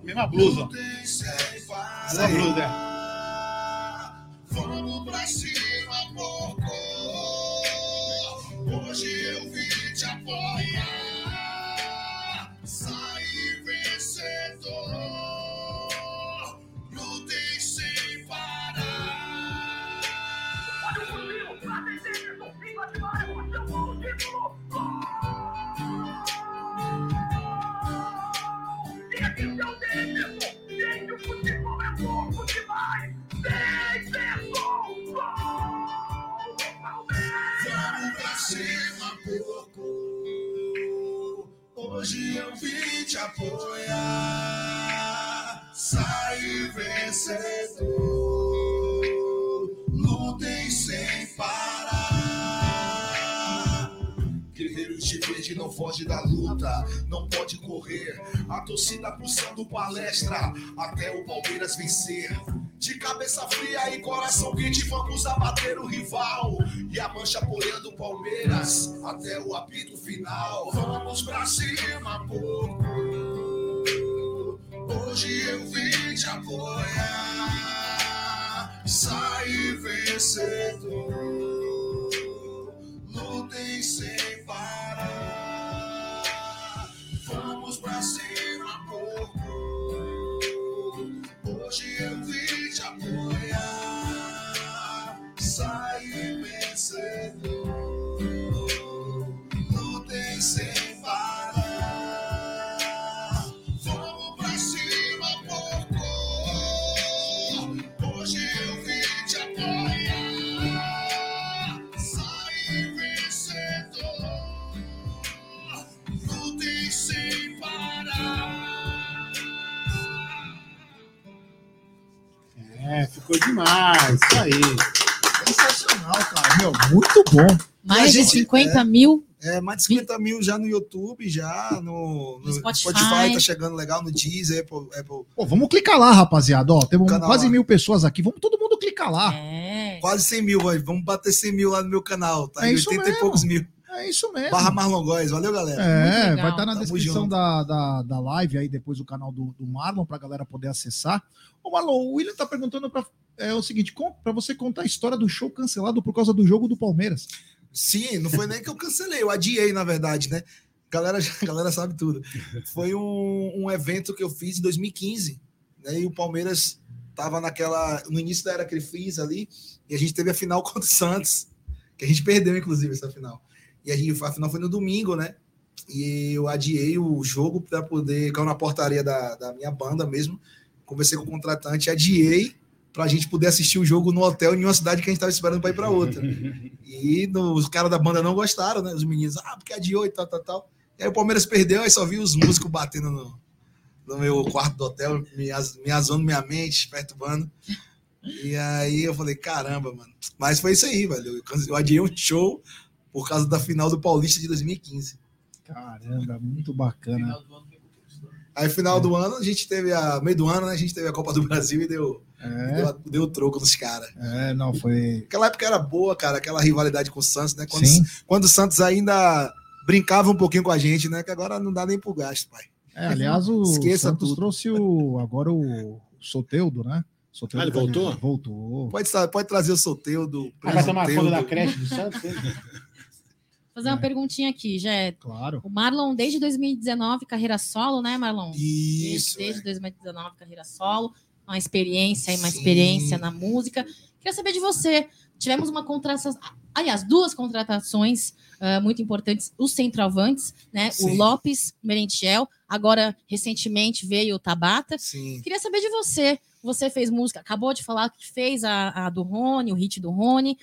Mesma blusa. Mesma blusa, é. Vamos pra cima, porco. Hoje eu vim te apoiar. Hoje eu vim te apoiar. Sai vencedor. Verde não foge da luta, não pode correr. A torcida pulsando palestra até o Palmeiras vencer. De cabeça fria e coração quente, vamos abater o rival. E a mancha apoiando o Palmeiras até o apito final. Vamos pra cima, porco. Hoje eu vim te apoiar. Sai vencedor. Lutem sem parar. Vencedor. Lutem sem parar. Pra cima, porco. Hoje eu vim te apoiar. Sai vencedor. Lutem sem parar. É, ficou demais. Isso aí. Sensacional, cara. Meu, muito bom. Mais a de gente- 50 mil. É, mais de 50 mil já no YouTube, já no, no Spotify. Spotify. tá chegando legal, no Deezer, Apple, Apple. Pô, vamos clicar lá, rapaziada. Ó, temos Canal quase lá. mil pessoas aqui. Vamos todo mundo clicar lá. É. quase 100 mil, vai. vamos bater 100 mil lá no meu canal, tá? É em isso 80 e mesmo. poucos mil. É isso mesmo. Barra Marlon Góes, valeu, galera. É, Muito legal. vai estar na Tamo descrição da, da, da live aí, depois do canal do, do Marlon, pra galera poder acessar. Ô, Marlon, o William tá perguntando pra, é o seguinte: pra você contar a história do show cancelado por causa do jogo do Palmeiras. Sim, não foi nem que eu cancelei, eu adiei, na verdade, né? Galera, galera sabe tudo. Foi um, um evento que eu fiz em 2015, né? E o Palmeiras tava naquela. No início da era Crefisa ali, e a gente teve a final contra o Santos, que a gente perdeu, inclusive, essa final. E a, gente, a final foi no domingo, né? E eu adiei o jogo para poder. Caiu na portaria da, da minha banda mesmo. Conversei com o contratante, adiei para a gente poder assistir o jogo no hotel em uma cidade que a gente estava esperando para ir para outra. E no- os caras da banda não gostaram, né? Os meninos, ah, porque adiou e tal, tal, tal. E aí o Palmeiras perdeu, aí só vi os músicos batendo no, no meu quarto do hotel, me, az- me azando minha mente, perturbando. E aí eu falei, caramba, mano. Mas foi isso aí, velho. Eu, adiei um show por causa da final do Paulista de 2015. Caramba, muito bacana. Aí, final do ano, a gente teve a. Meio do ano, né? A gente teve a Copa do Brasil e deu, É, deu, deu troco nos caras. é, não, foi. Aquela época era boa, cara, aquela rivalidade com o Santos, né? Quando, Sim. quando o Santos ainda brincava um pouquinho com a gente, né? Que agora não dá nem pro gasto, pai. É, aliás, o Esqueça Santos tudo. trouxe o, agora o Soteudo, né? Soteudo Ah, ele voltou? Voltou. Pode, pode trazer o sorteio do. Ah, vai tomar Soteudo. conta da creche do Santos? Fazer uma É. perguntinha aqui, Jé. Claro. O Marlon, desde 2019, carreira solo, né, Marlon? Isso. Desde é. 2019, carreira solo. Uma experiência e uma Sim. experiência na música. Queria saber de você. Tivemos uma contratação. Aliás, duas contratações ah, muito importantes. Os centroavantes, né? O Sim. Lopes Merentiel. Agora, recentemente, veio o Tabata. Sim. Queria saber de você. Você fez música, acabou de falar que fez a, a do Rony, o hit do Rony.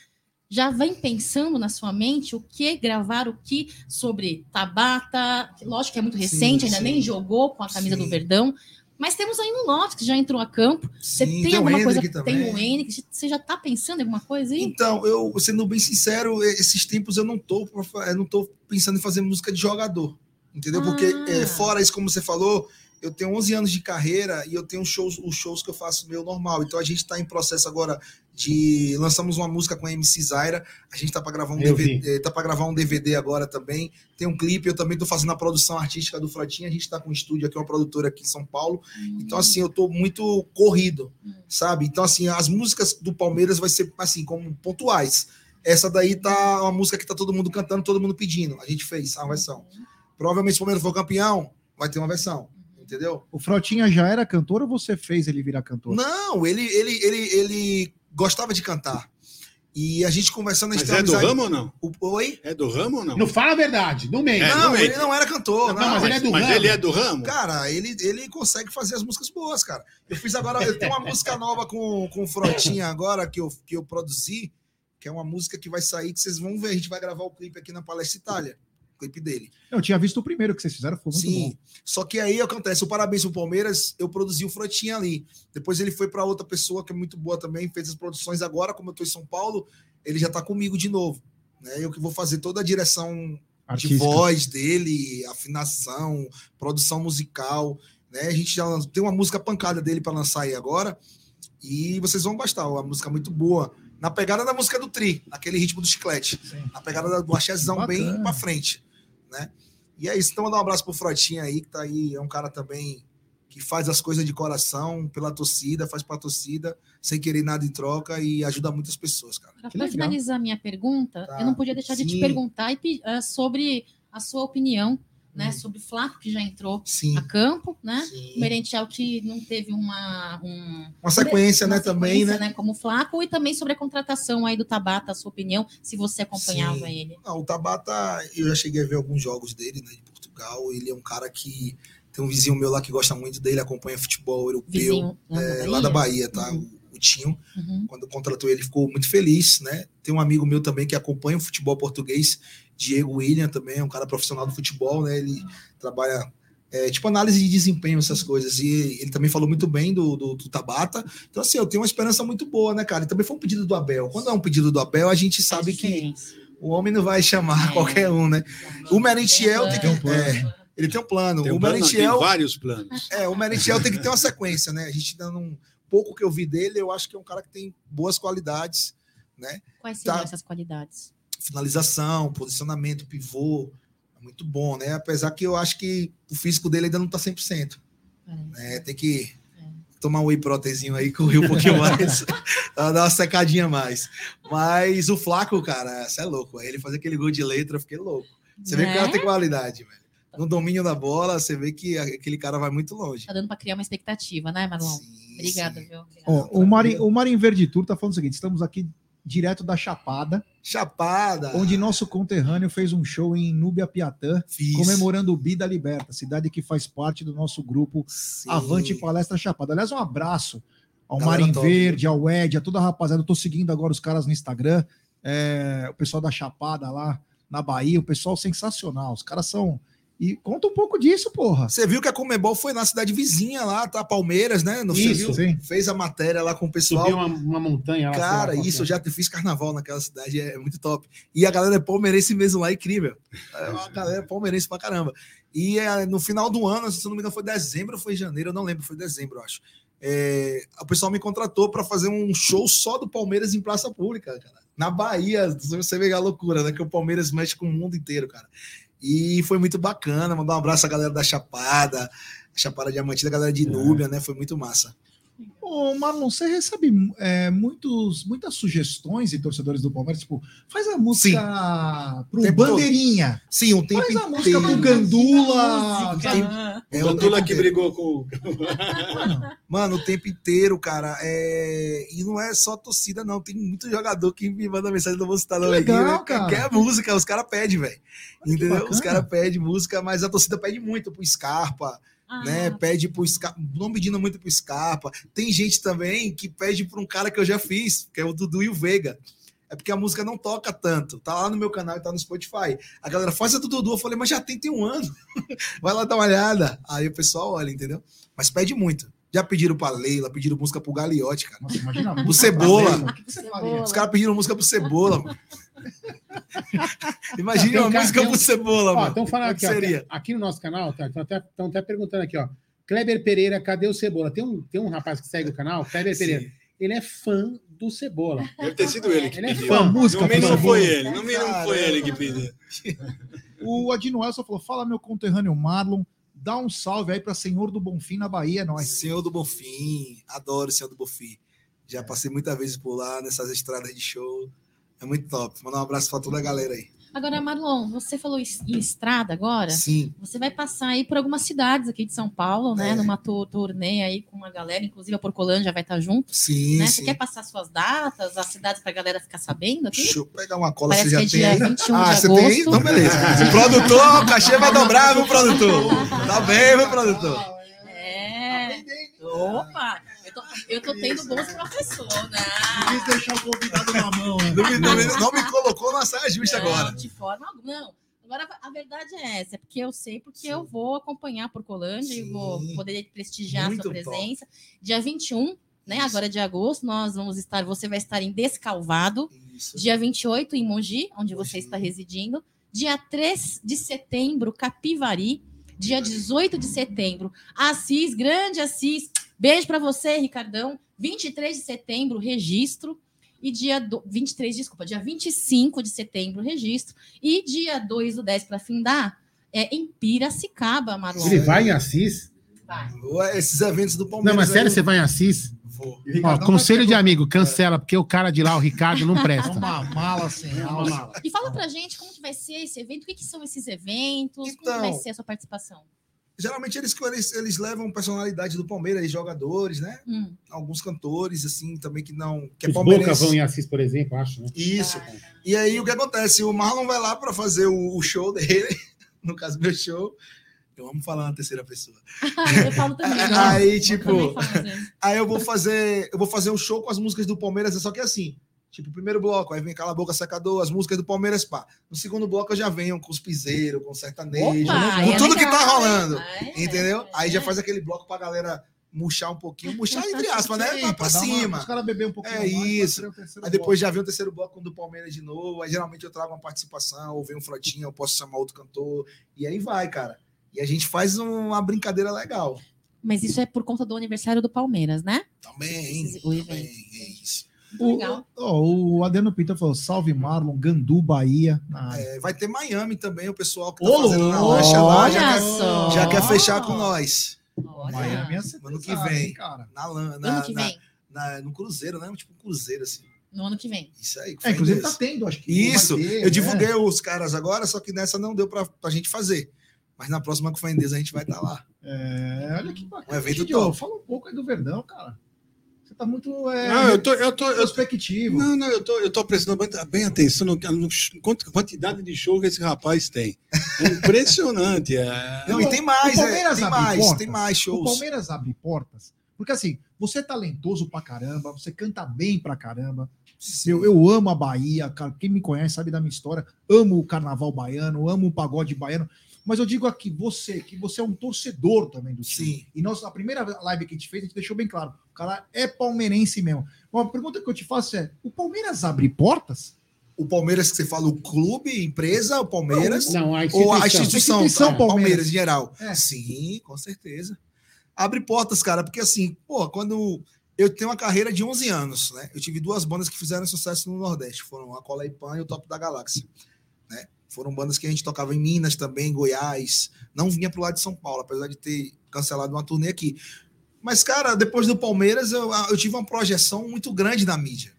Já vem pensando na sua mente o que gravar, o que sobre Tabata? Lógico que é muito Sim, recente, ainda sim. nem jogou com a camisa Sim. do Verdão. Mas temos aí um Lopes que já entrou a campo. Você Sim, tem, tem alguma coisa? Tem o N, você já está pensando em alguma coisa aí? Então, eu, sendo bem sincero, esses tempos eu não tô, eu não tô pensando em fazer música de jogador. Entendeu? Ah. Porque é, fora isso, como você falou, eu tenho 11 anos de carreira e eu tenho shows, os shows que eu faço meu normal. Então a gente está em processo agora de lançamos uma música com a MC Zaira. A gente tá para gravar um DVD, eh, tá para gravar um DVD agora também. Tem um clipe, eu também tô fazendo a produção artística do Frotinha. A gente tá com um estúdio aqui, uma produtora aqui em São Paulo. Uhum. Então assim, eu tô muito corrido, uhum. sabe? Então assim, as músicas do Palmeiras vai ser assim como pontuais. Essa daí tá uma música que tá todo mundo cantando, todo mundo pedindo. A gente fez a versão. Uhum. Provavelmente se o Palmeiras for campeão, vai ter uma versão entendeu? O Frotinha já era cantor ou você fez ele virar cantor? Não, ele, ele, ele, ele gostava de cantar. E a gente conversando... Mas é do ramo ou não? O, oi? É do ramo ou não? Não fala a verdade, no meio. É, não, ele não era cantor. Não, não mas, ele é do mas ramo. ele é do ramo? Cara, ele, ele consegue fazer as músicas boas, cara. Eu fiz agora... eu tenho uma música nova com, com o Frotinha agora, que eu, que eu produzi, que é uma música que vai sair, que vocês vão ver. A gente vai gravar o clipe aqui na Palestra Itália clipe dele. Eu tinha visto o primeiro que vocês fizeram, foi muito Sim. bom. Só que aí acontece, o parabéns pro Palmeiras, eu produzi o Frotinha ali. Depois ele foi para outra pessoa que é muito boa também, fez as produções agora, como eu tô em São Paulo, ele já tá comigo de novo. Né? Eu que vou fazer toda a direção Artística. de voz dele, afinação, produção musical, né? A gente já tem uma música pancada dele para lançar aí agora. E vocês vão gostar, uma música muito boa na pegada da música do Tri, naquele ritmo do chiclete, Sim. na pegada do axézão bem para frente né? E é isso. Então, mandar um abraço pro Frotinha aí, que tá aí, é um cara também que faz as coisas de coração, pela torcida, faz pra torcida, sem querer nada em troca e ajuda muitas pessoas, cara. Para finalizar minha pergunta, tá. eu não podia deixar Sim. de te perguntar uh, sobre a sua opinião né, hum. sobre o Flaco, que já entrou Sim. a campo, né? Sim. O Merentiel que não teve uma... Um, uma sequência, uma né, sequência, também, né? né? Como Flaco, e também sobre a contratação aí do Tabata, a sua opinião, se você acompanhava Sim. ele. Não, o Tabata, eu já cheguei a ver alguns jogos dele, né, de Portugal, ele é um cara que... Tem um vizinho meu lá que gosta muito dele, acompanha futebol europeu, é, lá da Bahia, tá? Uhum. O, Tinho, uhum. quando contratou ele, ficou muito feliz, né? Tem um amigo meu também que acompanha o futebol português, Diego William também é um cara profissional do futebol, né? Ele trabalha é, tipo análise de desempenho, essas coisas. E ele também falou muito bem do, do, do, Tabata. Então, assim, eu tenho uma esperança muito boa, né, cara? E também foi um pedido do Abel. Quando é um pedido do Abel, a gente sabe que o homem não vai chamar é. qualquer um, né? O Merentiel tem, tem um plano. É, ele tem um plano. Tem um o Merentiel. Tem vários planos. É, o Merentiel tem que ter uma sequência, né? A gente dando um pouco que eu vi dele, eu acho que é um cara que tem boas qualidades, né? Quais tá... essas qualidades? finalização, posicionamento, pivô, é muito bom, né? Apesar que eu acho que o físico dele ainda não tá 100%. É. Né? Tem que é. tomar um whey proteinzinho aí, correr um pouquinho mais, dar uma secadinha mais. Mas o Flaco, cara, você é louco. Ele fazer aquele gol de letra, eu fiquei louco. Você vê que o cara tem qualidade, velho. No domínio da bola, você vê que aquele cara vai muito longe. Tá dando para criar uma expectativa, né, Manuel? Obrigada, viu? Oh, o, Marinho, o Marinho Verde Tour tá falando o seguinte: estamos aqui direto da Chapada. Chapada! Onde nosso conterrâneo fez um show em Núbia Piatã, Fiz. comemorando o Bida Liberta, cidade que faz parte do nosso grupo Sim. Avante Palestra Chapada. Aliás, um abraço ao Marim Verde, ao Ed, a toda a rapaziada. Eu tô seguindo agora os caras no Instagram, é, o pessoal da Chapada lá na Bahia, o pessoal sensacional. Os caras são e conta um pouco disso, porra. Você viu que a Comebol foi na cidade vizinha lá, tá? Palmeiras, né? No isso, sim. Fez a matéria lá com o pessoal. Subiu uma, uma montanha lá. Cara, lá, isso, eu já fiz carnaval naquela cidade, é muito top. E a galera é palmeirense mesmo lá, incrível. É uma galera palmeirense pra caramba. E é, no final do ano, se não me engano, foi dezembro ou foi janeiro, eu não lembro, foi dezembro, eu acho. É, o pessoal me contratou para fazer um show só do Palmeiras em praça pública, cara. Na Bahia, você vê a loucura, né? Que o Palmeiras mexe com o mundo inteiro, cara. E foi muito bacana. Mandar um abraço à galera da Chapada, Chapada Diamantina, a galera de é. Núbia, né? Foi muito massa. Ô, Marlon, você recebe é, muitos, muitas sugestões de torcedores do Palmeiras, tipo, faz a música Sim. pro tempo Bandeirinha. Todo. Sim, um tempo Faz a música pro Gandula. É o Gandula que brigou com Mano, o tempo inteiro, cara. É... E não é só torcida, não. Tem muito jogador que me manda mensagem, não vou citar não aqui. Legal, cara. Quer música, os caras pedem, velho. Entendeu? Os caras pedem música, mas a torcida pede muito pro Scarpa ah, né? Pede pro Scarpa, não pedindo muito pro Scarpa. Tem gente também que pede para um cara que eu já fiz, que é o Dudu e o Veiga. é porque a música não toca tanto. Tá lá no meu canal e tá no Spotify. A galera faz a do Dudu. Eu falei, mas já tem, tem um ano. Vai lá dar uma olhada. Aí o pessoal olha, entendeu? Mas pede muito. Já pediram pra Leila, pediram música pro Galiote, cara. Nossa, imagina pro Cebola. Cebola. Os caras pediram música pro Cebola, mano. Imagina uma música pro Cebola, ó, mano. Estão falando aqui, seria? Ó, aqui no nosso canal, estão tá, até, até perguntando aqui, ó. Kleber Pereira, cadê o Cebola? Tem um, tem um rapaz que segue o canal, Kleber Sim. Pereira. Ele é fã do Cebola. Deve ter sido ele que ele pediu. é fã. música no mínimo foi ele. No mínimo foi ele que pediu. o Adino Elson falou: fala, meu conterrâneo Marlon. Dá um salve aí para Senhor do Bonfim na Bahia, nós. Senhor do Bonfim, adoro o Senhor do Bonfim. Já passei muitas vezes por lá nessas estradas de show. É muito top. Mandar um abraço para toda a galera aí. Agora, Marlon, você falou em estrada agora. Sim. Você vai passar aí por algumas cidades aqui de São Paulo, né? É. Numa turnê aí com uma galera, inclusive a Porcolândia vai estar junto. Sim, né? sim. Você quer passar suas datas, as cidades para a galera ficar sabendo aqui? Deixa eu pegar uma cola, Parece você já que é dia 21 ah, de você agosto. tem? Então, beleza. o produtor, o cachê vai dobrar, meu produtor. Tá bem, meu produtor. É. Opa! Eu tô tendo bons professores, né? Não quis deixar o convidado na mão. Né? Não, me, não, me, não me colocou na saia justa não, agora. De forma alguma. Não. Agora, a verdade é essa, é porque eu sei, porque Sim. eu vou acompanhar por Colândia Sim. e vou poder prestigiar Muito a sua presença. Top. Dia 21, né? Isso. Agora de agosto, nós vamos estar, você vai estar em Descalvado. Isso. Dia 28, em Mogi, onde Mogi. você está residindo. Dia 3 de setembro, Capivari. Dia 18 de setembro, Assis, grande Assis. Beijo para você, Ricardão. 23 de setembro, registro. E dia do, 23, desculpa, dia 25 de setembro, registro. E dia 2 do 10 para findar, é em Piracicaba, Marlon. Ele vai em Assis? Vai. Esses eventos do Palmeiras. Não, mas sério, aí... você vai em Assis? Vou. Ó, conselho de amigo, cancela, porque o cara de lá, o Ricardo, não presta. Uma mala assim, uma mala. E fala pra gente como que vai ser esse evento, o que, que são esses eventos, então, como vai ser a sua participação? Geralmente eles, eles, eles levam personalidade do Palmeiras, jogadores, né? Hum. Alguns cantores, assim, também que não. Que é Os Boca vão em Assis, por exemplo, acho, né? Isso. Ah. E aí o que acontece? O Marlon vai lá para fazer o, o, show dele, no caso, meu show. Eu amo falar na terceira pessoa. eu falo também. aí, tipo, aí eu vou fazer, eu vou fazer um show com as músicas do Palmeiras, só que assim, Tipo, o primeiro bloco, aí vem Cala a Boca Secador, as músicas do Palmeiras, pá. No segundo bloco eu já venho com os piseiros, com sertanejo, Opa, com é tudo legal, que tá rolando. É, entendeu? É, aí já faz aquele bloco pra galera murchar um pouquinho, murchar entre aspas, né? Sim, pra, cima. Uma, os caras beber um pouquinho É mais, isso. Aí depois bloco. já vem o terceiro bloco do Palmeiras de novo. Aí geralmente eu trago uma participação, ou vem um Frotinha, eu posso chamar outro cantor. E aí vai, cara. E a gente faz uma brincadeira legal. Mas isso é por conta do aniversário do Palmeiras, né? Também, também é isso. O, o, o Adeno Pita falou: salve Marlon, Gandu, Bahia. É, vai ter Miami também, o pessoal que tá Ô, fazendo na lancha lá já quer, já quer, fechar com nós. Olha. Miami é ano que vem. Cara. Na, na, ano que vem. Na, no Cruzeiro, né? Tipo um Cruzeiro, assim. No ano que vem. Isso aí. É, inclusive tá tendo, acho que. Isso. Ter, eu divulguei né? os caras agora, só que nessa não deu pra, pra gente fazer. Mas na próxima com a a gente vai estar tá lá. É, olha que bacana. Um evento top. Fala um pouco aí do Verdão, cara tá muito é, não, eu tô, eu tô, perspectivo. Não, não, eu tô, eu tô prestando bem, bem atenção no, no quantidade de show que esse rapaz tem. É impressionante. É... Não, e tem mais, é, tem mais, portas, tem mais shows. O Palmeiras abre portas, porque assim, você é talentoso pra caramba, você canta bem pra caramba. Eu, eu amo a Bahia, cara. Quem me conhece sabe da minha história. Amo o carnaval baiano, amo o pagode baiano. Mas eu digo aqui, você, que você é um torcedor também do time. Sim. E nós, a primeira live que a gente fez, a gente deixou bem claro. O cara é palmeirense mesmo. Uma pergunta que eu te faço é: o Palmeiras abre portas? O Palmeiras que você fala, o clube, empresa, o Palmeiras? Não, a instituição. Ou a instituição, a instituição Palmeiras. Palmeiras em geral. É. Sim, com certeza. Abre portas, cara, porque assim, pô, quando eu tenho uma carreira de 11 anos, né? Eu tive duas bandas que fizeram sucesso no Nordeste, foram a Cola e Pan e o Top da Galáxia? Foram bandas que a gente tocava em Minas também, Goiás. Não vinha pro lado de São Paulo, apesar de ter cancelado uma turnê aqui. Mas, cara, depois do Palmeiras, eu, eu tive uma projeção muito grande na mídia.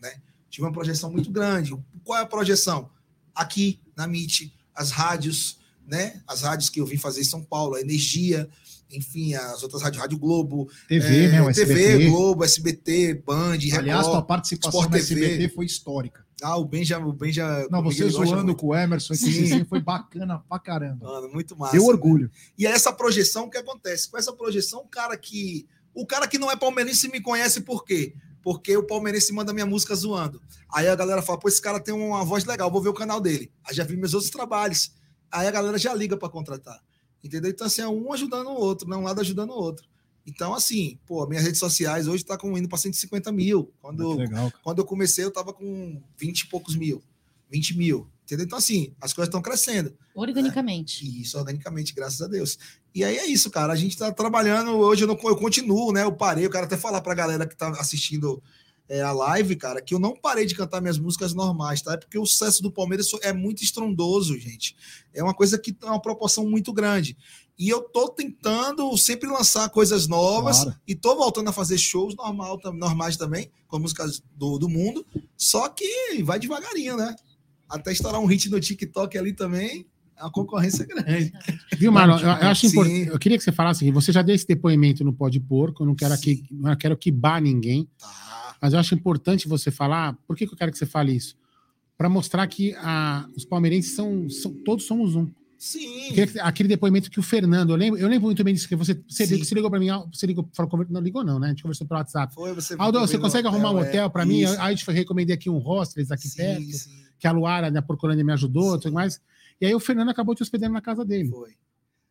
Né? Tive uma projeção muito grande. Qual é a projeção? Aqui, na MIT, as rádios, né? As rádios que eu vim fazer em São Paulo, a Energia, enfim, as outras rádios, Rádio Globo, TV, é, né, o TV, SBT. Globo, SBT, Band, Aliás, Record, tua participação Sport no SBT foi histórica. Ah, o Benja, o Benja. Não, você zoando com o Emerson, esse foi bacana pra caramba. Mano, muito massa. Deu orgulho. E é essa projeção que acontece. Com essa projeção, o cara que. O cara que não é palmeirense me conhece por quê? porque o palmeirense manda minha música zoando. Aí a galera fala, pô, esse cara tem uma voz legal, vou ver o canal dele. Aí já vi meus outros trabalhos. Aí a galera já liga para contratar. Entendeu? Então, assim, é um ajudando o outro, né? Um lado ajudando o outro. Então, assim, pô, minhas redes sociais hoje tá com, indo para 150 mil. Quando, legal, quando eu comecei, eu tava com 20 e poucos mil, 20 mil. Entendeu? Então, assim, as coisas estão crescendo. Organicamente. Né? Isso, organicamente, graças a Deus. E aí é isso, cara. A gente tá trabalhando. Hoje eu, não, eu continuo, né? Eu parei. Eu quero até falar pra galera que tá assistindo é, a live, cara, que eu não parei de cantar minhas músicas normais, tá? É porque o sucesso do Palmeiras é muito estrondoso, gente. É uma coisa que tem uma proporção muito grande. E eu tô tentando sempre lançar coisas novas claro. e tô voltando a fazer shows normal, normais também, com músicas do, do mundo. Só que vai devagarinho, né? Até estourar um hit no TikTok ali também, a concorrência é grande. Viu, Marlon? Eu, eu acho importante. Eu queria que você falasse aqui. Você já deu esse depoimento no Pode Porco, eu não quero aqui, não quero que bar ninguém. Tá. Mas eu acho importante você falar. Por que, que eu quero que você fale isso? Para mostrar que a, os palmeirenses são, são, Todos somos um. Sim. Aquele depoimento que o Fernando, eu lembro, eu lembro muito bem disso, que você, você, você ligou para mim, você ligou, falou, não ligou não, né? A gente conversou pelo WhatsApp. Foi, você Aldo, você consegue arrumar um hotel para mim? Aí a gente recomendei aqui um hostels aqui sim, perto, sim. que a Luara, da Porcolândia, me ajudou, sim. tudo mais. E aí o Fernando acabou te hospedando na casa dele. Foi.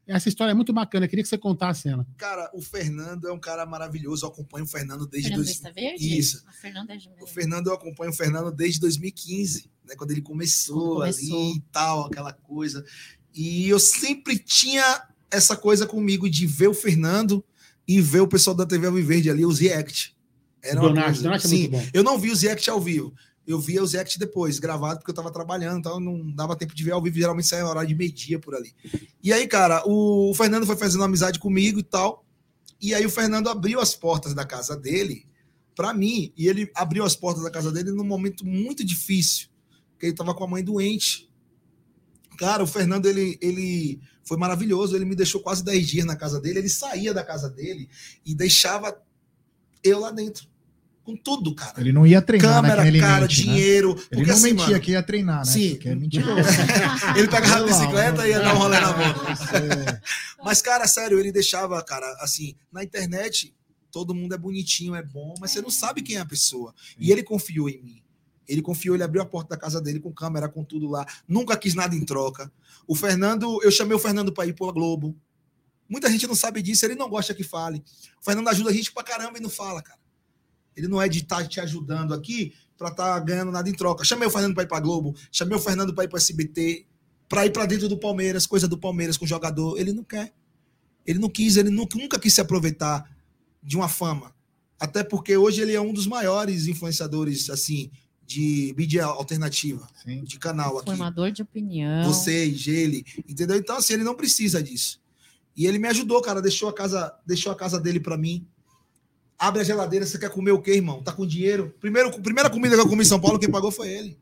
Essa história é muito bacana, eu queria que você contasse ela. Cara, o Fernando é um cara maravilhoso, eu acompanho o Fernando desde... Fernando dois... Verde? Isso. O, Fernando é o Fernando, eu acompanho o Fernando desde 2015, né, quando ele começou, quando começou. ali e tal, aquela coisa. E eu sempre tinha essa coisa comigo de ver o Fernando e ver o pessoal da TV Alviverde ali, os react. Era Donato, Donato é sim, eu não vi os react ao vivo. Eu via os react depois, gravado, porque eu tava trabalhando, então não dava tempo de ver ao vivo, geralmente saia horário de meio-dia por ali. E aí, cara, o Fernando foi fazendo amizade comigo e tal. E aí o Fernando abriu as portas da casa dele para mim, e ele abriu as portas da casa dele num momento muito difícil, porque ele tava com a mãe doente. Cara, o Fernando, ele, ele foi maravilhoso. Ele me deixou quase 10 dias na casa dele. Ele saía da casa dele e deixava eu lá dentro. Com tudo, cara. Ele não ia treinar. Câmera, cara, mente, né? dinheiro. Né? Ele não assim, mentia mano, que ia treinar, né? Sim. Porque é mentiroso. ele pegava a bicicleta e ia dar um rolê na moto. Mas, cara, sério, ele deixava, cara, assim, na internet, todo mundo é bonitinho, é bom, mas você não sabe quem é a pessoa. E ele confiou em mim. Ele confiou, ele abriu a porta da casa dele com câmera, com tudo lá. Nunca quis nada em troca. O Fernando, eu chamei o Fernando para ir para Globo. Muita gente não sabe disso, ele não gosta que fale. O Fernando ajuda a gente pra caramba e não fala, cara. Ele não é de estar tá te ajudando aqui para estar tá ganhando nada em troca. Chamei o Fernando para ir para Globo, chamei o Fernando para ir para SBT, para ir para dentro do Palmeiras, coisa do Palmeiras com o jogador. Ele não quer. Ele não quis, ele nunca, nunca quis se aproveitar de uma fama. Até porque hoje ele é um dos maiores influenciadores assim de mídia alternativa, Sim. de canal aqui. Formador de opinião. Vocês, ele, entendeu? Então, assim, ele não precisa disso. E ele me ajudou, cara, deixou a casa, deixou a casa dele para mim. Abre a geladeira, você quer comer o quê, irmão? Tá com dinheiro? Primeiro, primeira comida que eu comi em São Paulo, quem pagou foi ele.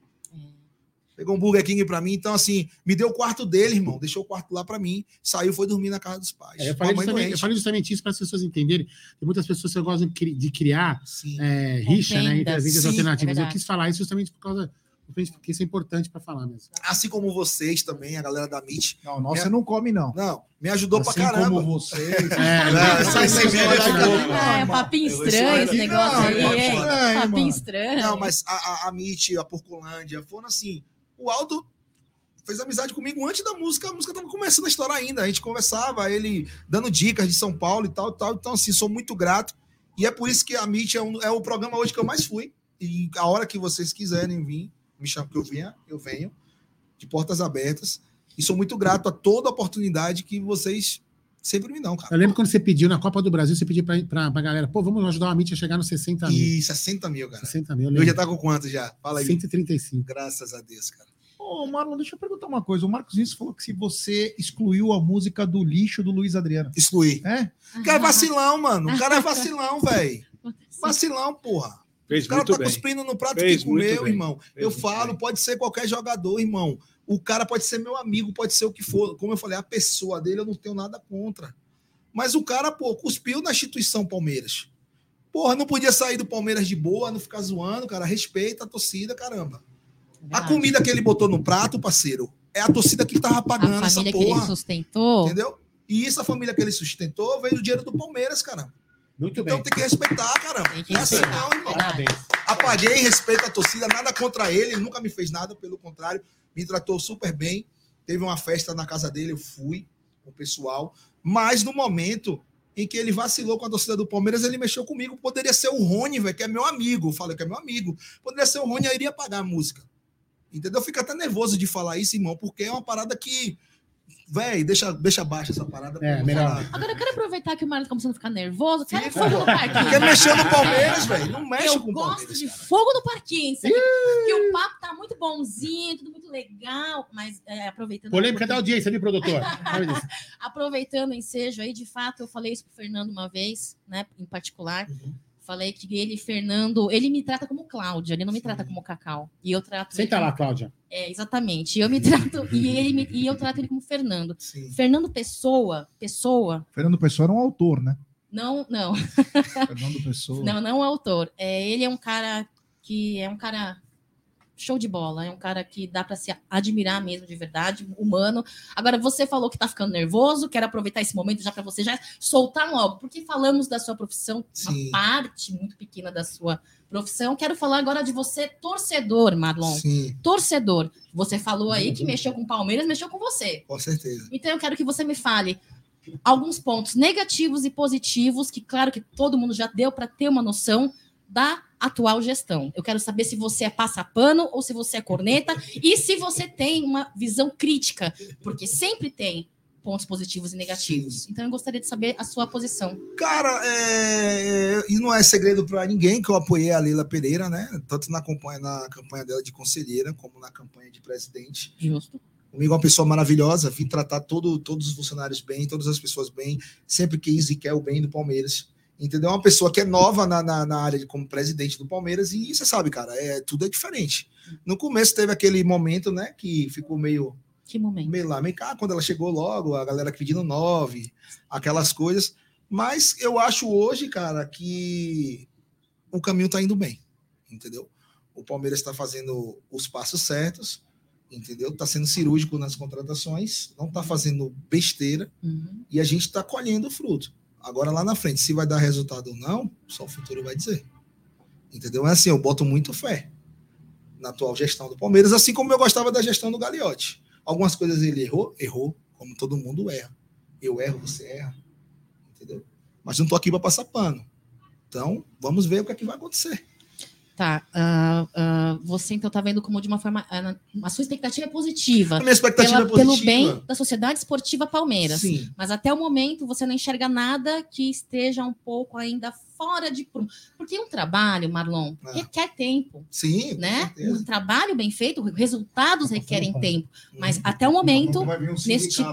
Pegou um Burger King pra mim. Então, assim, me deu o quarto dele, irmão. Deixou o quarto lá pra mim. Saiu, foi dormir na casa dos pais. É, eu, falei justamente, eu, falei justamente, isso para as pessoas entenderem. Tem muitas pessoas que gostam de criar é, rixa né, entre as mídias Sim, alternativas. É eu quis falar isso justamente por causa porque isso é importante para falar mesmo. Assim como vocês também, a galera da MIT. Não, nossa, você não come, não. Não, me ajudou assim pra caramba. como vocês. É, é, é, é papinho estranho esse negócio aí. É, papinho estranho. Não, mas a, a, a MIT, a Porcolândia, foram assim. O Aldo fez amizade comigo antes da música, a música estava começando a estourar ainda. A gente conversava, ele dando dicas de São Paulo e tal, tal. Então, assim, sou muito grato. E é por isso que a MIT é, um, é o programa hoje que eu mais fui. E a hora que vocês quiserem vir, me chamam que eu venha, eu venho, de portas abertas. E sou muito grato a toda oportunidade que vocês sempre me dão, cara. Eu lembro quando você pediu na Copa do Brasil, você pediu pra, pra, pra galera, pô, vamos ajudar a MIT a chegar nos 60 mil. E 60 mil, cara. 60 mil. Eu já tá com quanto já? Fala aí. 135. Graças a Deus, cara. Ô, Marlon, deixa eu perguntar uma coisa. O Marcos Vinícius falou que se você excluiu a música do lixo do Luiz Adriano. Excluí. É? O cara é vacilão, mano. O cara é vacilão, velho. Vacilão, porra. Fez o cara tá bem. cuspindo no prato Fez que comeu, irmão. Fez eu falo, bem. pode ser qualquer jogador, irmão. O cara pode ser meu amigo, pode ser o que for. Como eu falei, a pessoa dele eu não tenho nada contra. Mas o cara, pô, cuspiu na instituição Palmeiras. Porra, não podia sair do Palmeiras de boa, não ficar zoando, cara. Respeita a torcida, caramba. A comida que ele botou no prato, parceiro, é a torcida que tava pagando essa porra. que ele sustentou. Entendeu? E essa família que ele sustentou veio do dinheiro do Palmeiras, cara. Muito então bem. tem que respeitar, caramba. Tem que não é assim não, irmão. Apaguei, respeito a torcida, nada contra ele, nunca me fez nada, pelo contrário, me tratou super bem. Teve uma festa na casa dele, eu fui com o pessoal. Mas no momento em que ele vacilou com a torcida do Palmeiras, ele mexeu comigo. Poderia ser o Rony, velho, que é meu amigo. Eu falei que é meu amigo. Poderia ser o Rony, eu iria pagar a música. Entendeu? Fica até nervoso de falar isso, irmão, porque é uma parada que Véi, deixa, deixa baixo essa parada. É, melhor. Agora eu quero aproveitar que o Marlon tá começando a ficar nervoso. Quero fogo no parquinho. Quer mexer no Palmeiras, velho. Não mexe eu com o Palmeiras. Eu gosto de cara. fogo no parquinho. Porque o papo tá muito bonzinho, tudo muito legal. Mas é, aproveitando. Polêmica da audiência, ali, produtor? aproveitando o ensejo aí, de fato, eu falei isso pro Fernando uma vez, né, em particular. Uhum. Falei que ele, Fernando, ele me trata como Cláudia, ele não me trata como Cacau. E eu trato. Senta lá, Cláudia. É, exatamente. Eu me trato e ele me, e eu trato ele como Fernando. Sim. Fernando Pessoa, Pessoa. Fernando Pessoa era um autor, né? Não, não. Fernando Pessoa. Não, não é autor. É, ele é um cara que é um cara show de bola. É um cara que dá para se admirar mesmo, de verdade, humano. Agora, você falou que tá ficando nervoso, quero aproveitar esse momento já para você já soltar logo, porque falamos da sua profissão, Sim. uma parte muito pequena da sua profissão. Quero falar agora de você, torcedor, Marlon. Sim. Torcedor. Você falou aí que mexeu com o Palmeiras, mexeu com você. Com certeza. Então, eu quero que você me fale alguns pontos negativos e positivos, que claro que todo mundo já deu para ter uma noção da atual gestão. Eu quero saber se você é passapano ou se você é corneta e se você tem uma visão crítica, porque sempre tem pontos positivos e negativos. Então eu gostaria de saber a sua posição. Cara, é... e não é segredo para ninguém que eu apoiei a Leila Pereira, né? Tanto na campanha, na campanha dela de conselheira como na campanha de presidente. Justo. Comigo é uma pessoa maravilhosa, vim tratar todo, todos os funcionários bem, todas as pessoas bem, sempre quis e quer o bem do Palmeiras entendeu? Uma pessoa que é nova na, na, na, área de, como presidente do Palmeiras e você sabe, cara, é tudo é diferente. No começo teve aquele momento, né, que ficou meio que momento? Meio lá, meio cá, quando ela chegou logo, a galera pedindo nove, aquelas coisas. Mas eu acho hoje, cara, que o caminho tá indo bem, entendeu? O Palmeiras está fazendo os passos certos, entendeu? Está sendo cirúrgico nas contratações, não está fazendo besteira uhum. e a gente está colhendo o fruto. Agora, lá na frente, se vai dar resultado ou não, só o futuro vai dizer. Entendeu? É assim, eu boto muito fé na atual gestão do Palmeiras, assim como eu gostava da gestão do Gagliotti. Algumas coisas ele errou, errou, como todo mundo erra. Eu erro, você erra. Entendeu? Mas não tô aqui para passar pano. Então, vamos ver o que é que vai acontecer. Tá. Uh, uh, você então está vendo como de uma forma. Uh, a sua expectativa é positiva. A minha expectativa pela, é positiva. Pelo bem da Sociedade Esportiva Palmeiras. Sim. Mas até o momento você não enxerga nada que esteja um pouco ainda fora de prumo. Porque um trabalho, Marlon, ah. requer tempo. Sim. Né? Um trabalho bem feito, resultados requerem tempo. Mas até o momento, um neste,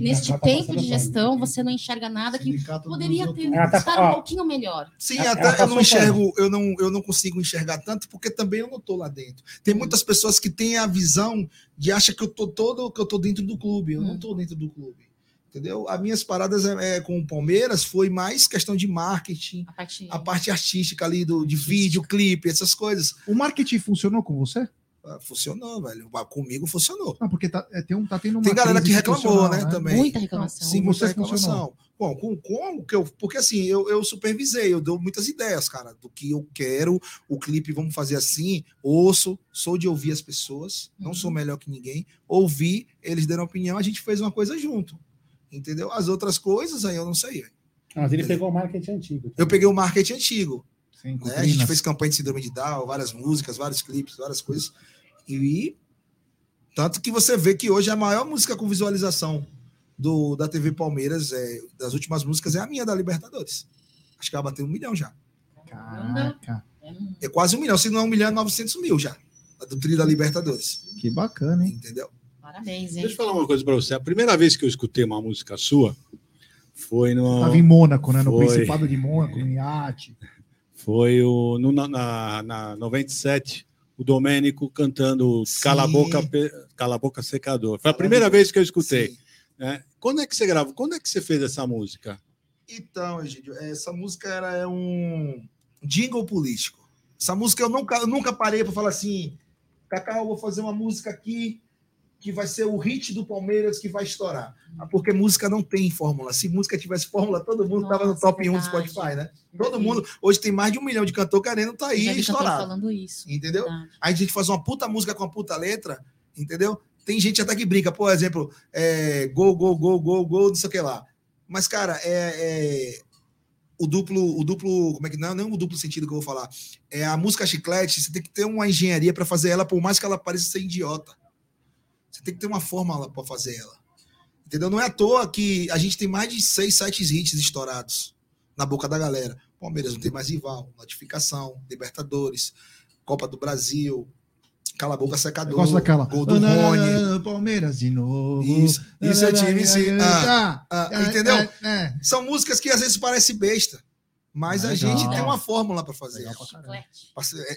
neste tempo de gestão, você não enxerga nada que poderia ter tá, estar um pouquinho melhor. Sim, até eu não enxergo, eu não, eu não consigo enxergar tanto, porque também eu não estou lá dentro. Tem muitas pessoas que têm a visão de achar que eu tô todo, que eu tô dentro do clube. Eu hum. não estou dentro do clube entendeu? As minhas paradas é, é, com o Palmeiras foi mais questão de marketing, a parte, a parte artística ali do, de vídeo, clipe, essas coisas. O marketing funcionou com você? Ah, funcionou, velho. Comigo funcionou. Ah, porque tá, é, tem, um, tá tendo uma Tem galera que reclamou, né, né, também. Muita reclamação. Sim, muita reclamação. Bom, com como que eu. Porque assim, eu, eu supervisei, eu dou muitas ideias, cara, do que eu quero, o clipe, vamos fazer assim, ouço, sou de ouvir as pessoas, uhum. não sou uhum. melhor que ninguém, ouvi, eles deram opinião, a gente fez uma coisa junto. Entendeu? As outras coisas aí eu não sei. Mas ele pegou o marketing antigo. Eu peguei o marketing antigo. Sim, né? A gente fez campanha de síndrome de Down, várias músicas, vários clipes, várias coisas. E tanto que você vê que hoje a maior música com visualização do, da TV Palmeiras, é, das últimas músicas, é a minha da Libertadores. Acho que ela bateu um milhão já. Caraca. É quase um milhão, se não é um milhão, é 900 mil já. Do trio da Libertadores. Que bacana, hein? Entendeu? Parabéns, hein? Deixa eu falar uma coisa para você. A primeira vez que eu escutei uma música sua foi no. Estava em Mônaco, né? No foi... Principado de Mônaco, no iate. Foi o, no, na, na 97, o Domênico cantando Cala a, Boca, Cala a Boca Secador. Foi a primeira vez que eu escutei. Né? Quando é que você gravou? Quando é que você fez essa música? Então, Egídio, essa música era é um jingle político. Essa música eu nunca, eu nunca parei para falar assim, Cacau, eu vou fazer uma música aqui que vai ser o hit do Palmeiras que vai estourar. Porque música não tem fórmula. Se música tivesse fórmula, todo mundo estava no top 1 do Spotify, né? Todo mundo. Hoje tem mais de um milhão de cantor querendo estar tá aí estourado. falando isso. Entendeu? Verdade. Aí a gente faz uma puta música com uma puta letra, entendeu? Tem gente até que brinca, por exemplo, é, gol, gol, gol, gol, gol, não sei o que lá. Mas, cara, é, é, o duplo, o duplo, como é que não, não é o duplo sentido que eu vou falar. É a música chiclete, você tem que ter uma engenharia para fazer ela, por mais que ela pareça ser idiota. Você tem que ter uma fórmula para fazer ela. Entendeu? Não é à toa que a gente tem mais de seis, sete hits estourados na boca da galera. Palmeiras não tem mais rival, notificação, Libertadores, Copa do Brasil, Cala a boca secador. Gosto daquela. Gol do Rony. Palmeiras de novo. Isso. Isso é time, sim. Ah, ah, entendeu? É, é. São músicas que às vezes parecem besta. Mas a gente tem uma fórmula para fazer.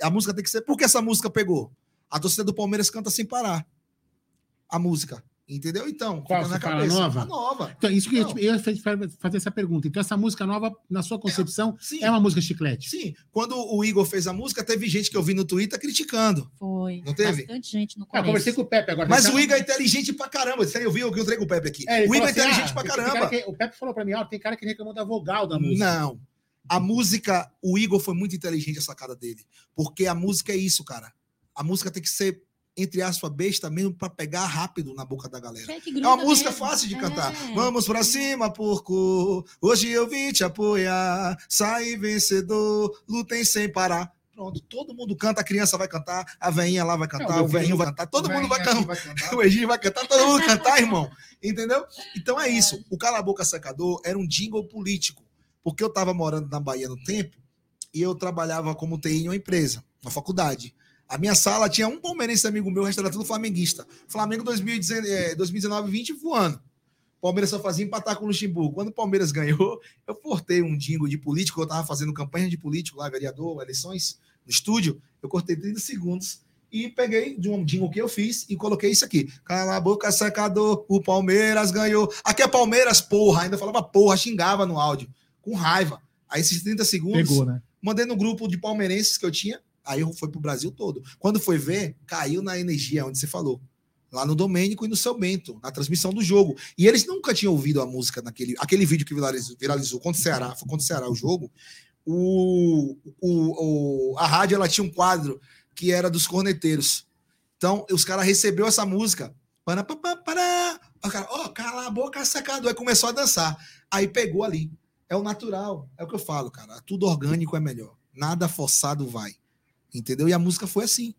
A música tem que ser. Por que essa música pegou? A torcida do Palmeiras canta sem parar a música. Entendeu? Então, Qual, na cabeça. nova? A nova. Então, isso que eu ia fazer essa pergunta. Então, essa música nova, na sua concepção, é, é, uma música chiclete? Sim. Quando o Igor fez a música, teve gente que eu vi no Twitter criticando. Foi. Não teve? Bastante gente no começo. Ah, eu conversei com o Pepe agora. Mas o Igor é inteligente pra caramba. Eu vi, eu entrei com o Pepe aqui. É, o Igor é assim, inteligente ah, pra caramba. Que, o Pepe falou pra mim, ó, tem cara que reclamou da vogal da música. Não. A música, o Igor foi muito inteligente a sacada dele. Porque a música é isso, cara. A música tem que ser entre aspas, besta mesmo para pegar rápido na boca da galera. É, é uma música mesmo. fácil de cantar. É. Vamos para cima, porco. Hoje eu vim te apoiar. Sai vencedor, lutem sem parar. Pronto, todo mundo canta, a criança vai cantar, a veinha lá vai cantar, Não, o velhinho vai cantar, todo mundo vai, can... vai cantar, o Egínio vai cantar, todo mundo cantar, irmão. Entendeu? Então é isso. O Cala a Boca Secador era um jingle político, porque eu estava morando na Bahia no tempo e eu trabalhava como TI em uma empresa, uma faculdade. A minha sala tinha um palmeirense amigo meu, o resto era tudo flamenguista. Flamengo 2019 20 voando. Palmeiras só fazia empatar com o Luxemburgo. Quando o Palmeiras ganhou, eu cortei um jingle de político, eu estava fazendo campanha de político lá, vereador, eleições, no estúdio. Eu cortei 30 segundos e peguei de um jingle que eu fiz e coloquei isso aqui. Cala a boca, secador, o Palmeiras ganhou. Aqui é Palmeiras, porra. Ainda falava porra, xingava no áudio, com raiva. Aí esses 30 segundos, Pegou, né? mandei no grupo de palmeirenses que eu tinha, Aí foi para o Brasil todo. Quando foi ver, caiu na energia, onde você falou. Lá no Domênico e no seu Bento, na transmissão do jogo. E eles nunca tinham ouvido a música naquele aquele vídeo que viralizou, viralizou contra o Ceará, foi contra o Ceará o jogo. O, o, o, a rádio ela tinha um quadro que era dos corneteiros. Então, os caras receberam essa música. Para, para, para. O cara, ó, oh, cala a boca, sacado. Aí começou a dançar. Aí pegou ali. É o natural. É o que eu falo, cara. Tudo orgânico é melhor. Nada forçado vai entendeu? E a música foi assim.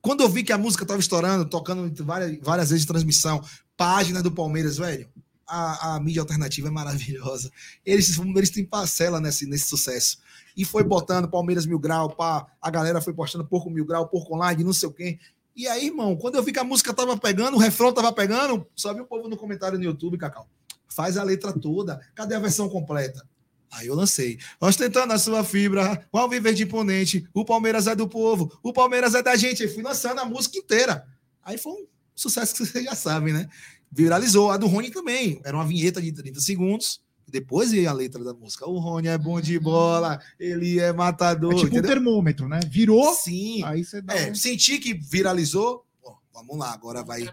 Quando eu vi que a música estava estourando, tocando várias, várias vezes de transmissão, página do Palmeiras, velho, a, a mídia alternativa é maravilhosa. Eles, eles têm parcela nesse, nesse sucesso. E foi botando Palmeiras Mil Grau, pá, a galera foi postando Porco Mil Grau, Porco Online, não sei o quê. E aí, irmão, quando eu vi que a música tava pegando, o refrão tava pegando, só vi o povo no comentário no YouTube, Cacau. Faz a letra toda. Cadê a versão completa? Aí eu lancei. Ostentando a sua fibra, o Alviver de imponente, o Palmeiras é do povo, o Palmeiras é da gente. Aí fui lançando a música inteira. Aí foi um sucesso que vocês já sabem, né? Viralizou. A do Rony também. Era uma vinheta de 30 segundos. Depois ia a letra da música. O Rony é bom de bola, ele é matador. É tipo entendeu? um termômetro, né? Virou. Sim. Aí você dá é, um... Senti que viralizou. Vamos lá, agora vai,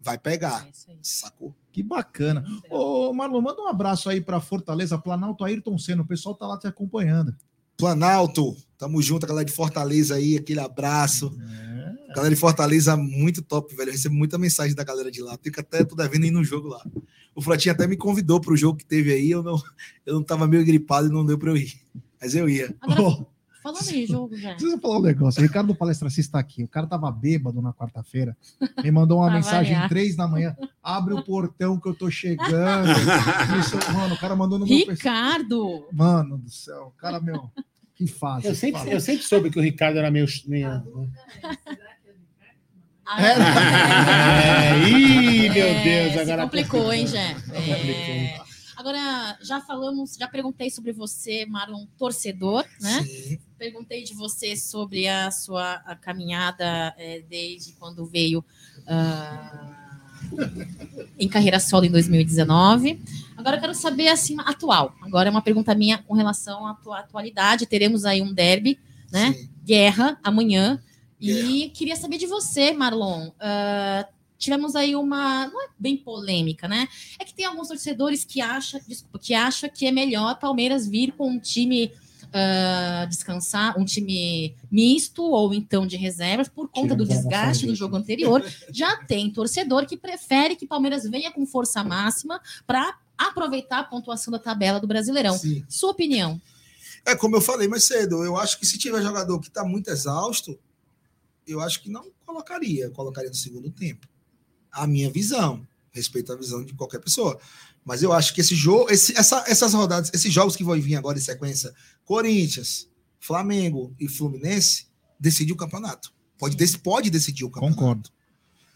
vai pegar. É Sacou? Que bacana. Ô, Marlon, manda um abraço aí para Fortaleza, Planalto Ayrton Senna. O pessoal tá lá te acompanhando. Planalto, tamo junto, a galera de Fortaleza aí, aquele abraço. É. Galera de Fortaleza, muito top, velho. Eu recebo muita mensagem da galera de lá. Fica até, tô devendo ir no jogo lá. O Flatinho até me convidou pro jogo que teve aí, eu não, eu não tava meio gripado e não deu pra eu ir. Mas eu ia. Agora, oh. Falando em jogo já. Preciso falar um negócio. O Ricardo Palestracista está aqui. O cara tava bêbado na quarta-feira. Me mandou uma mensagem variar. três da manhã. Abre o portão que eu tô chegando. Isso, mano, o cara mandou no meu Ricardo! Mano do céu. O cara, meu, que faz. Eu sempre, eu sempre soube que o Ricardo era meio. meio... Ah, é. é. Ih, meu Deus, agora. complicou, hein, Jé? É... Agora, já falamos, já perguntei sobre você, Marlon, torcedor, né? Sim. Perguntei de você sobre a sua a caminhada é, desde quando veio uh, em carreira solo em 2019. Agora eu quero saber, assim, atual. Agora é uma pergunta minha com relação à tua atualidade. Teremos aí um derby, né? Sim. Guerra amanhã. Guerra. E queria saber de você, Marlon. Uh, tivemos aí uma, não é bem polêmica, né? É que tem alguns torcedores que acham, desculpa, que acha que é melhor Palmeiras vir com um time uh, descansar, um time misto ou então de reservas por conta do desgaste do jogo anterior. Já tem torcedor que prefere que Palmeiras venha com força máxima para aproveitar a pontuação da tabela do Brasileirão. Sim. Sua opinião? É como eu falei mais cedo, eu acho que se tiver jogador que está muito exausto, eu acho que não colocaria, colocaria no segundo tempo a minha visão. Respeito a visão de qualquer pessoa. Mas eu acho que esse jogo, esse, essa, essas rodadas, esses jogos que vão vir agora em sequência, Corinthians, Flamengo e Fluminense, decide o campeonato. Pode, pode decidir o campeonato. Concordo.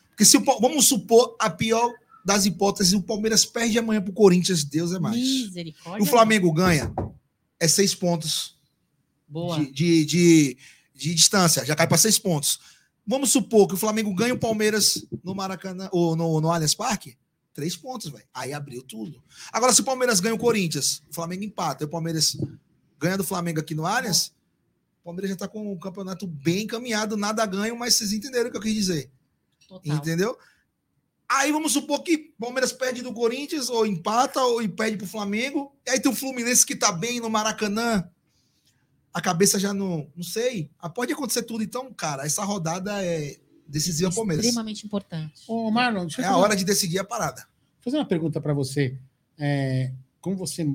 Porque se o, vamos supor a pior das hipóteses, o Palmeiras perde amanhã para o Corinthians, Deus é mais. O Flamengo ganha, é seis pontos Boa. De, de, de, de distância, já cai para seis pontos. Vamos supor que o Flamengo ganha o Palmeiras no Maracanã ou no, no Allianz Parque. Três pontos, velho. Aí abriu tudo. Agora, se o Palmeiras ganha o Corinthians, o Flamengo empata, e o Palmeiras ganha do Flamengo aqui no Allianz, o Palmeiras já tá com o campeonato bem encaminhado, nada ganho, mas vocês entenderam o que eu quis dizer. Total. Entendeu? Aí vamos supor que o Palmeiras perde do Corinthians, ou empata, ou perde pro Flamengo. E aí tem o Fluminense que tá bem no Maracanã, a cabeça já não. Não sei. Ah, pode acontecer tudo. Então, cara, essa rodada é decisiva para o Palmeiras. Extremamente importante. Ô, Marlon, é a hora de decidir a parada. Vou fazer uma pergunta para você. É, como você,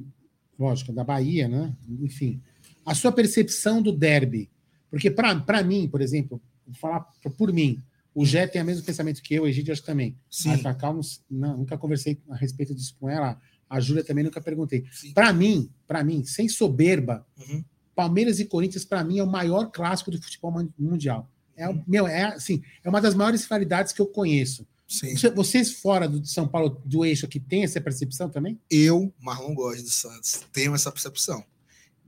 lógico, da Bahia, né? Enfim, a sua percepção do derby. Porque, para mim, por exemplo, vou falar por mim, o Jé tem o mesmo pensamento que eu, o Egídio acho também. Sim. A Cacau, não, nunca conversei a respeito disso com ela. A Júlia também nunca perguntei. Para mim, para mim, sem soberba, uhum. Palmeiras e Corinthians, para mim, é o maior clássico do futebol mundial. É, meu, é, assim, é uma das maiores rivalidades que eu conheço. Sim. Vocês fora do São Paulo, do eixo aqui, têm essa percepção também? Eu, Marlon Góes do Santos, tenho essa percepção.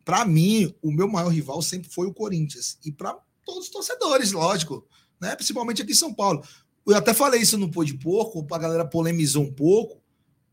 Para mim, o meu maior rival sempre foi o Corinthians. E para todos os torcedores, lógico. Né? Principalmente aqui em São Paulo. Eu até falei isso no Pô de Porco, a galera polemizou um pouco.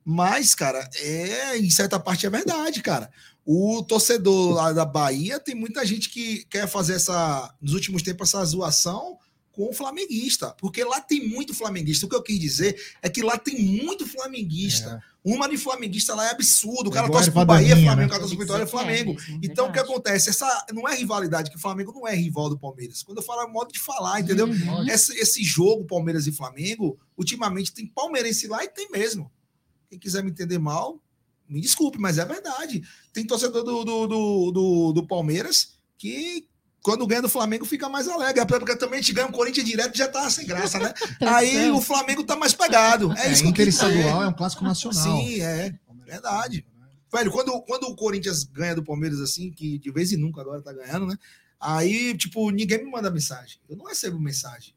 Mas, cara, é, em certa parte é verdade, cara. O torcedor lá da Bahia tem muita gente que quer fazer essa, nos últimos tempos, essa zoação com o flamenguista, porque lá tem muito flamenguista. O que eu quis dizer é que lá tem muito flamenguista. É. Uma de flamenguista lá é absurdo. O cara torce pro Bahia, Flamengo, né? o cara torce pro Vitória, é Flamengo. É, então, o que acontece? Essa não é rivalidade, que o Flamengo não é rival do Palmeiras. Quando eu falo é modo de falar, entendeu? Uhum. Esse, esse jogo, Palmeiras e Flamengo, ultimamente tem palmeirense lá e tem mesmo. Quem quiser me entender mal, me desculpe, mas é verdade. Tem torcedor do, do, do, do, do Palmeiras que quando ganha do Flamengo fica mais alegre. Porque também a gente ganha um Corinthians direto já tá sem graça, né? Aí o Flamengo tá mais pegado. É, é isso que estadual é um clássico nacional. Sim, é. Verdade. Velho, quando, quando o Corinthians ganha do Palmeiras assim, que de vez em nunca agora tá ganhando, né? Aí, tipo, ninguém me manda mensagem. Eu não recebo mensagem.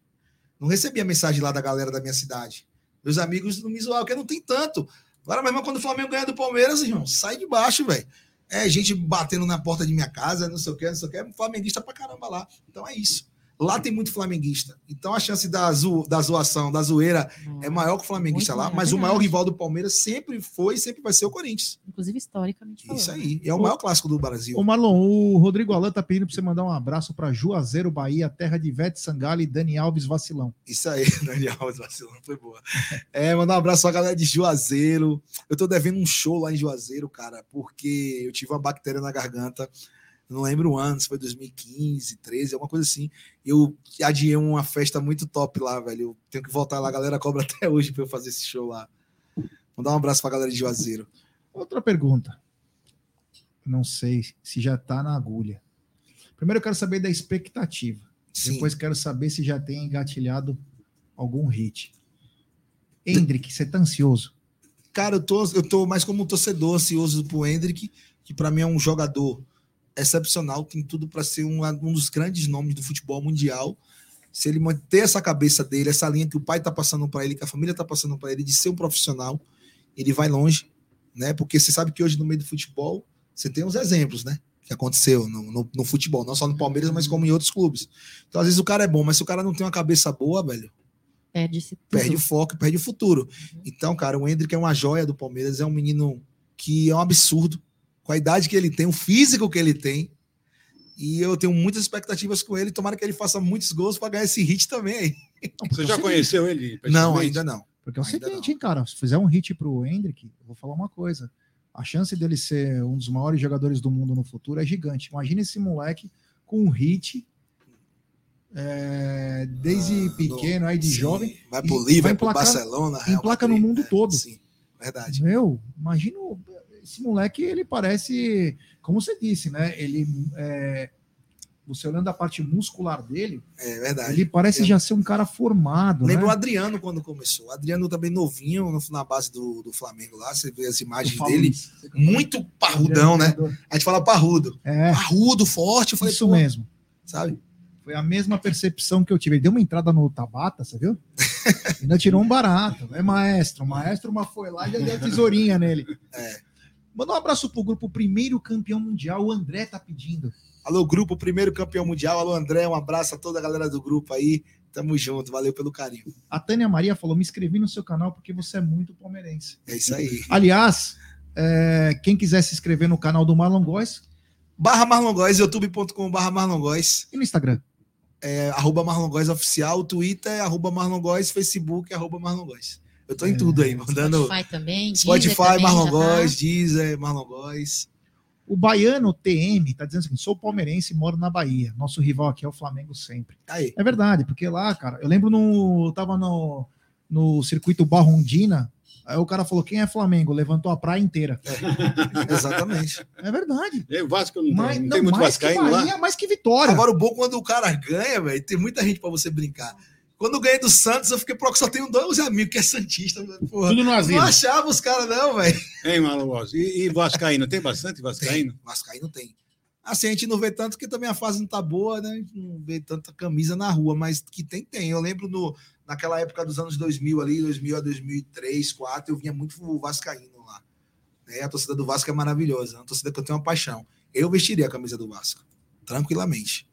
Não recebi a mensagem lá da galera da minha cidade. Meus amigos me zoaram, porque não tem tanto. Agora mesmo, quando o Flamengo ganha do Palmeiras, irmão, sai de baixo, velho. É gente batendo na porta de minha casa, não sei o que, não sei o que. É flamenguista pra caramba lá. Então é isso. Lá tem muito flamenguista. Então a chance da, zo, da zoação, da zoeira é maior que o flamenguista lá, mas o maior rival do Palmeiras sempre foi e sempre vai ser o Corinthians. Inclusive historicamente. Falando. Isso aí. É o maior clássico do Brasil. Ô Marlon, o Rodrigo Alan tá pedindo para você mandar um abraço para Juazeiro, Bahia, terra de Vete Sangalo e Dani Alves Vacilão. Isso aí, Dani Alves Vacilão. Foi boa. É, mandar um abraço pra galera de Juazeiro. Eu tô devendo um show lá em Juazeiro, cara, porque eu tive uma bactéria na garganta não lembro o ano, se foi 2015, 13, alguma coisa assim. Eu adiei uma festa muito top lá, velho. Eu tenho que voltar lá, a galera cobra até hoje para eu fazer esse show lá. Mandar um abraço para a galera de Juazeiro. Outra pergunta. Não sei se já está na agulha. Primeiro eu quero saber da expectativa. Sim. Depois quero saber se já tem engatilhado algum hit. Hendrick, você tá ansioso? Cara, eu tô, eu tô mais como um torcedor ansioso pro Hendrick, que para mim é um jogador excepcional, tem tudo para ser um, um dos grandes nomes do futebol mundial. Se ele manter essa cabeça dele, essa linha que o pai está passando para ele, que a família está passando para ele, de ser um profissional, ele vai longe, né? Porque você sabe que hoje no meio do futebol você tem uns exemplos, né? Que aconteceu no, no, no futebol, não só no Palmeiras, mas como em outros clubes. Então, às vezes o cara é bom, mas se o cara não tem uma cabeça boa, velho, perde, perde o foco, perde o futuro. Então, cara, o Hendrick é uma joia do Palmeiras, é um menino que é um absurdo com a idade que ele tem, o físico que ele tem. E eu tenho muitas expectativas com ele. Tomara que ele faça muitos gols para ganhar esse hit também aí. Você já conheceu ele? Não, ainda não. Porque é o ainda seguinte, não. hein, cara, se fizer um hit pro Hendrick, eu vou falar uma coisa. A chance dele ser um dos maiores jogadores do mundo no futuro é gigante. Imagina esse moleque com um hit é, desde Ah, pequeno, aí de Sim, jovem, Vai pro vai Liverpool, pro Barcelona. Real emplaca no Madrid. mundo É, todo. Sim, verdade. Meu, imagina esse moleque, ele parece, como você disse, né? Ele, é, você olhando a parte muscular dele, É verdade. ele parece Eu- já ser um cara formado, Lembra o né? Adriano quando começou. O Adriano também novinho no- na base do, do Flamengo lá. Você vê as imagens dele. isso. Muito parrudão, né? A gente fala parrudo. É, Parrudo, forte. Falei, isso mesmo. Sabe? Foi a mesma percepção que eu tive. Ele deu uma entrada no Tabata, você viu? Ainda tirou um barato. É maestro. O maestro mas foi lá e já deu tesourinha nele. É. Manda um abraço pro grupo Primeiro Campeão Mundial. O André tá pedindo. Alô, grupo, primeiro campeão mundial. Alô, André. Um abraço a toda a galera do grupo aí. Tamo junto. Valeu pelo carinho. A Tânia Maria falou: me inscrevi no seu canal porque você é muito palmeirense. É isso aí. Aliás, é, quem quiser se inscrever no canal do Marlon Góes Barra Marlon Góes, youtube.com barra Marlon Góes. e no Instagram. É, arroba Marlon Góes oficial. Twitter é arroba Marlon Góes. Facebook é arroba Marlon Góes. Eu tô em É. tudo aí, mandando Spotify também. Spotify, também, Marlon já tá. Góes, Deezer, Marlon Góes. O Baiano TM tá dizendo assim: sou palmeirense e moro na Bahia. Nosso rival aqui é o Flamengo sempre. Aí. É verdade, porque lá, cara, eu lembro no. Eu tava no, no circuito Barrondina, aí o cara falou: quem é Flamengo? Levantou a praia inteira. Exatamente. É verdade. O Vasco não, Mas, tem, não não, tem muito mais que vascaíno Bahia, lá? mais que Vitória. Agora, o bom quando o cara ganha, velho, tem muita gente pra você brincar. Quando eu ganhei do Santos, eu fiquei, pô, só tenho dois amigos que é Santista. Porra. Tudo no Não asilo. achava os caras, não, velho. Hein, Góes? E, e vascaíno? Tem bastante vascaíno? Vascaíno tem. Assim, a gente não vê tanto, porque também a fase não tá boa, né? A gente não vê tanta camisa na rua, mas que tem, tem. Eu lembro no, naquela época dos anos 2000 ali, 2000 a 2003, 2004, eu vinha muito vascaíno lá. Né? A torcida do Vasco é maravilhosa, é uma torcida que eu tenho uma paixão. Eu vestiria a camisa do Vasco, tranquilamente.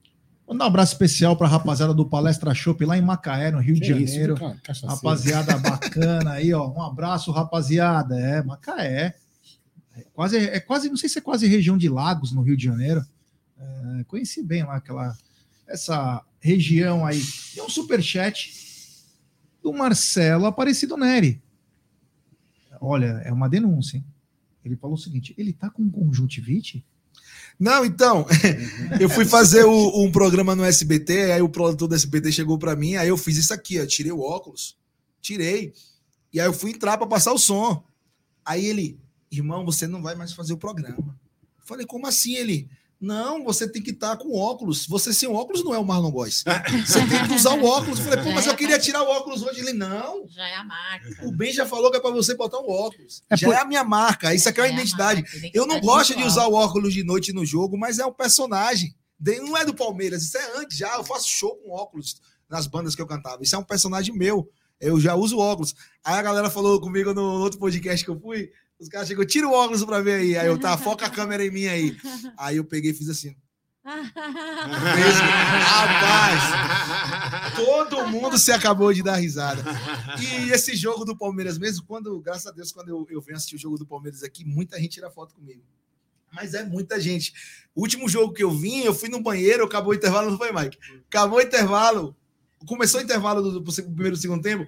Mandar um abraço especial pra rapaziada do Palestra Shop lá em Macaé, no Rio de Que isso, Janeiro. cara, cachaceiro. Rapaziada bacana aí, ó. Um abraço, rapaziada. É, Macaé. É quase, é quase, não sei se é quase região de Lagos, no Rio de Janeiro. É, conheci bem lá aquela, essa região aí. Tem um superchat do Marcelo Aparecido Neri. Olha, é uma denúncia, hein? Ele falou o seguinte: ele tá com conjuntivite? Não, então, eu fui fazer o- um programa no SBT, aí o produtor do SBT chegou pra mim, aí eu fiz isso aqui, ó, tirei o óculos, tirei, e aí eu fui entrar pra passar o som. Aí ele, irmão, você não vai mais fazer o programa. Eu falei, como assim? Ele, não, você tem que estar com óculos. Você sem óculos não é o Marlon Góes. Você tem que usar o óculos. Eu falei, pô, mas eu queria tirar o óculos hoje. Ele, não, Já é a marca. o Ben já falou que é pra você botar o óculos. É já por- é a minha marca, isso aqui é uma Já a identidade. marca, Eu não identidade gosto de usar o óculos de noite no jogo, mas é um personagem. De- Não é do Palmeiras, isso é antes já. Eu faço show com óculos nas bandas que eu cantava. Isso é um personagem meu. Eu já uso óculos. Aí a galera falou comigo no outro podcast que eu fui. Os caras chegou, tira o óculos pra ver aí. Aí eu tá, foca a câmera em mim aí. Aí eu peguei e fiz assim. Rapaz, todo mundo se acabou de dar risada. E esse jogo do Palmeiras mesmo, quando, graças a Deus, quando eu, eu venho assistir o jogo do Palmeiras aqui, muita gente tira foto comigo. Mas é muita gente. O último jogo que eu vim, eu fui no banheiro, acabou o intervalo, não foi, Mike? Acabou o intervalo, começou o intervalo do, do primeiro e segundo tempo,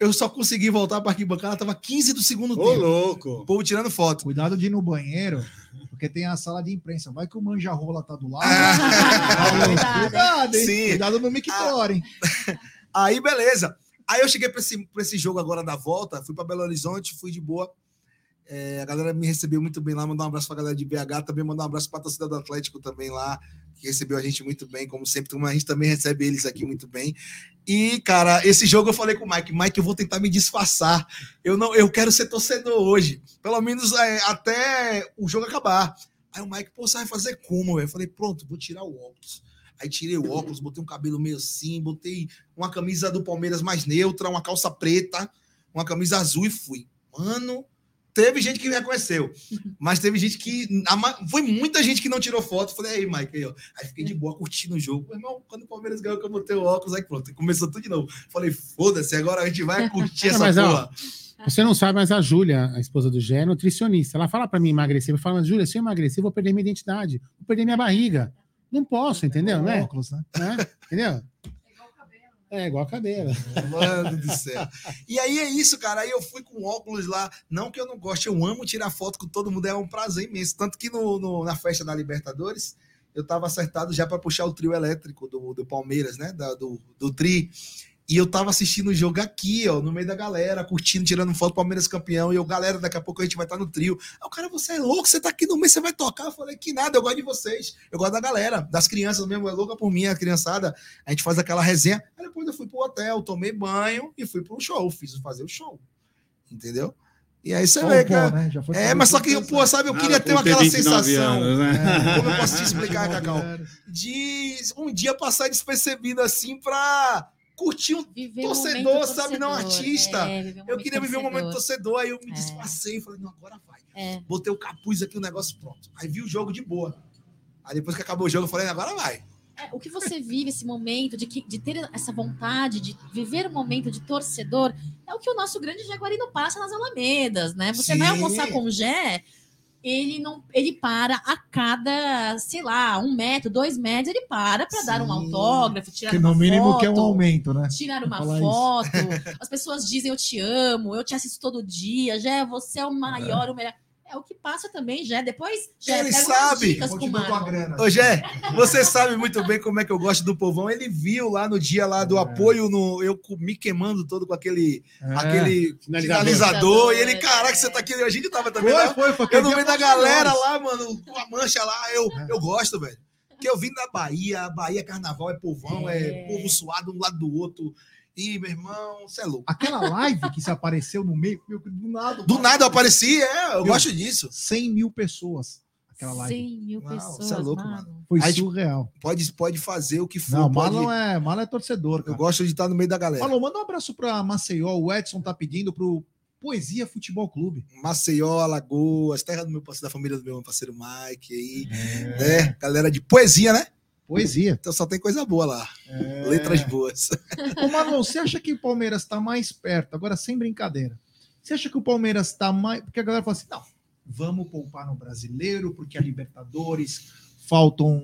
eu só consegui voltar para arquibancada, tava 15 do segundo Ô, tempo. louco! O povo tirando foto. Cuidado de ir no banheiro, porque tem a sala de imprensa. Vai que o manjarrola tá do lado. Ah. Cuidado, Cuidado, hein? Sim. Cuidado no mictório, hein? Aí, beleza. Aí eu cheguei para esse, pra esse jogo agora da volta, fui para Belo Horizonte, fui de boa. É, a galera me recebeu muito bem lá, mandar um abraço para a galera de BH, também mandar um abraço para a torcida do Atlético também lá, que recebeu a gente muito bem, como sempre, como a gente também recebe eles aqui muito bem. E, cara, esse jogo eu falei com o Mike, Mike, eu vou tentar me disfarçar. Eu não, eu quero ser torcedor hoje, pelo menos é, até o jogo acabar. Aí o Mike, pô, você vai fazer como? Eu falei, pronto, vou tirar o óculos. Aí tirei o óculos, botei um cabelo meio assim, botei uma camisa do Palmeiras mais neutra, uma calça preta, uma camisa azul e fui. Mano, teve gente que me reconheceu, mas teve gente que. Foi muita gente que não tirou foto. Falei, aí, Mike, aí, ó. Aí fiquei de boa curtindo o jogo. Meu irmão, quando o Palmeiras ganhou, que eu botei o óculos, aí pronto, começou tudo de novo. Falei, foda-se, agora a gente vai curtir Não, essa mas, ó, porra. Você não sabe, mas a Júlia, a esposa do Gé, é nutricionista. Ela fala pra mim emagrecer. Eu falo, Júlia, se eu emagrecer, eu vou perder minha identidade. Vou perder minha barriga. Não posso, entendeu? Né? Óculos, né? Né? Entendeu? É, igual a cadeira. Mano do céu. E aí é isso, cara. Aí eu fui com óculos lá. Não que eu não goste, eu amo tirar foto com todo mundo, é um prazer imenso. Tanto que no, no na festa da Libertadores, eu tava acertado já para puxar o trio elétrico do, do Palmeiras, né? Da, do, do Tri. E eu tava assistindo o jogo aqui, ó, no meio da galera, curtindo, tirando foto, Palmeiras campeão. E eu, galera, daqui a pouco a gente vai estar tá no trio. Aí o cara, você é louco, você tá aqui no meio, você vai tocar. Eu falei, que nada, eu gosto de vocês. Eu gosto da galera, das crianças mesmo, é louca por mim, a criançada. A gente faz aquela resenha. Aí depois eu fui pro hotel, tomei banho e fui pro show, fiz fazer o show. Entendeu? E aí você vê, cara. Né? É, mas só que, pô, sabe, eu queria ter aquela sensação. Anos, né? é, como eu posso te explicar, Cacau? De um dia passar despercebido assim pra curtir um viver torcedor, um sabe? Não artista. É, um eu queria viver um momento torcedor, aí eu me é. disfarcei, falei, não, agora vai. É. Botei o capuz aqui, o negócio pronto. Aí vi o jogo de boa. Aí depois que acabou o jogo, eu falei, agora vai. É, o que você vive esse momento de, que, de ter essa vontade de viver um momento de torcedor é o que o nosso grande Jaguarino passa nas Alamedas, né? Você Sim. vai almoçar com o Gé, ele não ele para a cada, sei lá, um metro, dois metros, ele para para dar um autógrafo, tirar que uma no mínimo foto, que é um aumento, né? Tirar uma foto. Isso. As pessoas dizem eu te amo, eu te assisto todo dia, já você é o maior, é. o melhor é o que passa também, já. Depois, já ele sabe. Ô, Jé, você sabe muito bem como é que eu gosto do povão. Ele viu lá no dia lá do é. apoio, no, eu me queimando todo com aquele, é. aquele finalizador. finalizador. E ele, caraca, você tá aqui. A gente tava também foi, lá. Foi, foi, eu no meio da galera lá, mano, com a mancha lá. Eu, é. eu gosto, velho. Porque eu vim da Bahia, Bahia Carnaval é povão, é, é povo suado um lado do outro. Ih, meu irmão, você é louco. Aquela live que se apareceu no meio, meu, do nada. Do nada eu apareci, é, eu meu, gosto disso. 100 mil pessoas. Aquela live. 100 mil pessoas. Você é louco, mano. mano. Foi Aí, surreal. Pode, pode fazer o que for. Não, pode... Marlon é, Marlon é torcedor. Cara. Eu gosto de estar no meio da galera. Marlon, manda um abraço para Maceió. O Edson tá pedindo pro Poesia Futebol Clube. Maceió, Alagoas, terra do meu parceiro, da família do meu parceiro Mike aí. É. Né? Galera de poesia, né? Poesia. Então só tem coisa boa lá. É... Letras boas. Ô, Marlon, você acha que o Palmeiras está mais perto? Agora, sem brincadeira. Você acha que o Palmeiras está mais. Porque a galera fala assim: não, vamos poupar no brasileiro, porque a Libertadores faltam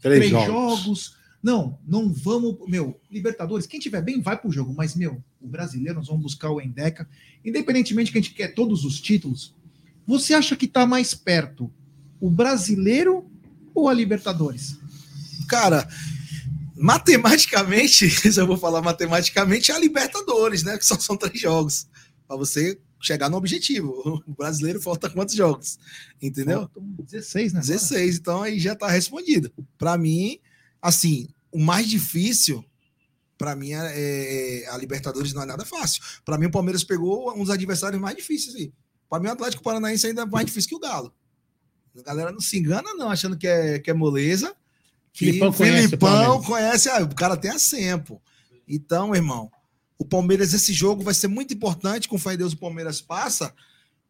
três, três jogos. jogos. Não, não vamos. Meu, Libertadores, quem tiver bem vai pro jogo, mas, meu, o brasileiro, nós vamos buscar o Endeca. Independentemente que a gente quer todos os títulos, você acha que está mais perto o brasileiro ou a Libertadores? Cara, matematicamente, se eu vou falar matematicamente, é a Libertadores, né? Que só são três jogos. Para você chegar no objetivo. O brasileiro falta quantos jogos? Entendeu? Faltam 16, né? 16, então aí já tá respondido. Para mim, assim, o mais difícil para mim é, é, a Libertadores não é nada fácil. Para mim o Palmeiras pegou um dos adversários mais difíceis aí. Para mim o Atlético Paranaense ainda é mais difícil que o Galo. A galera não se engana não, achando que é, que é moleza. Filipão, conhece, Filipão o conhece, ah, o cara tem a Sempo. Então, irmão, o Palmeiras, esse jogo vai ser muito importante. Com fé em Deus, o Palmeiras passa.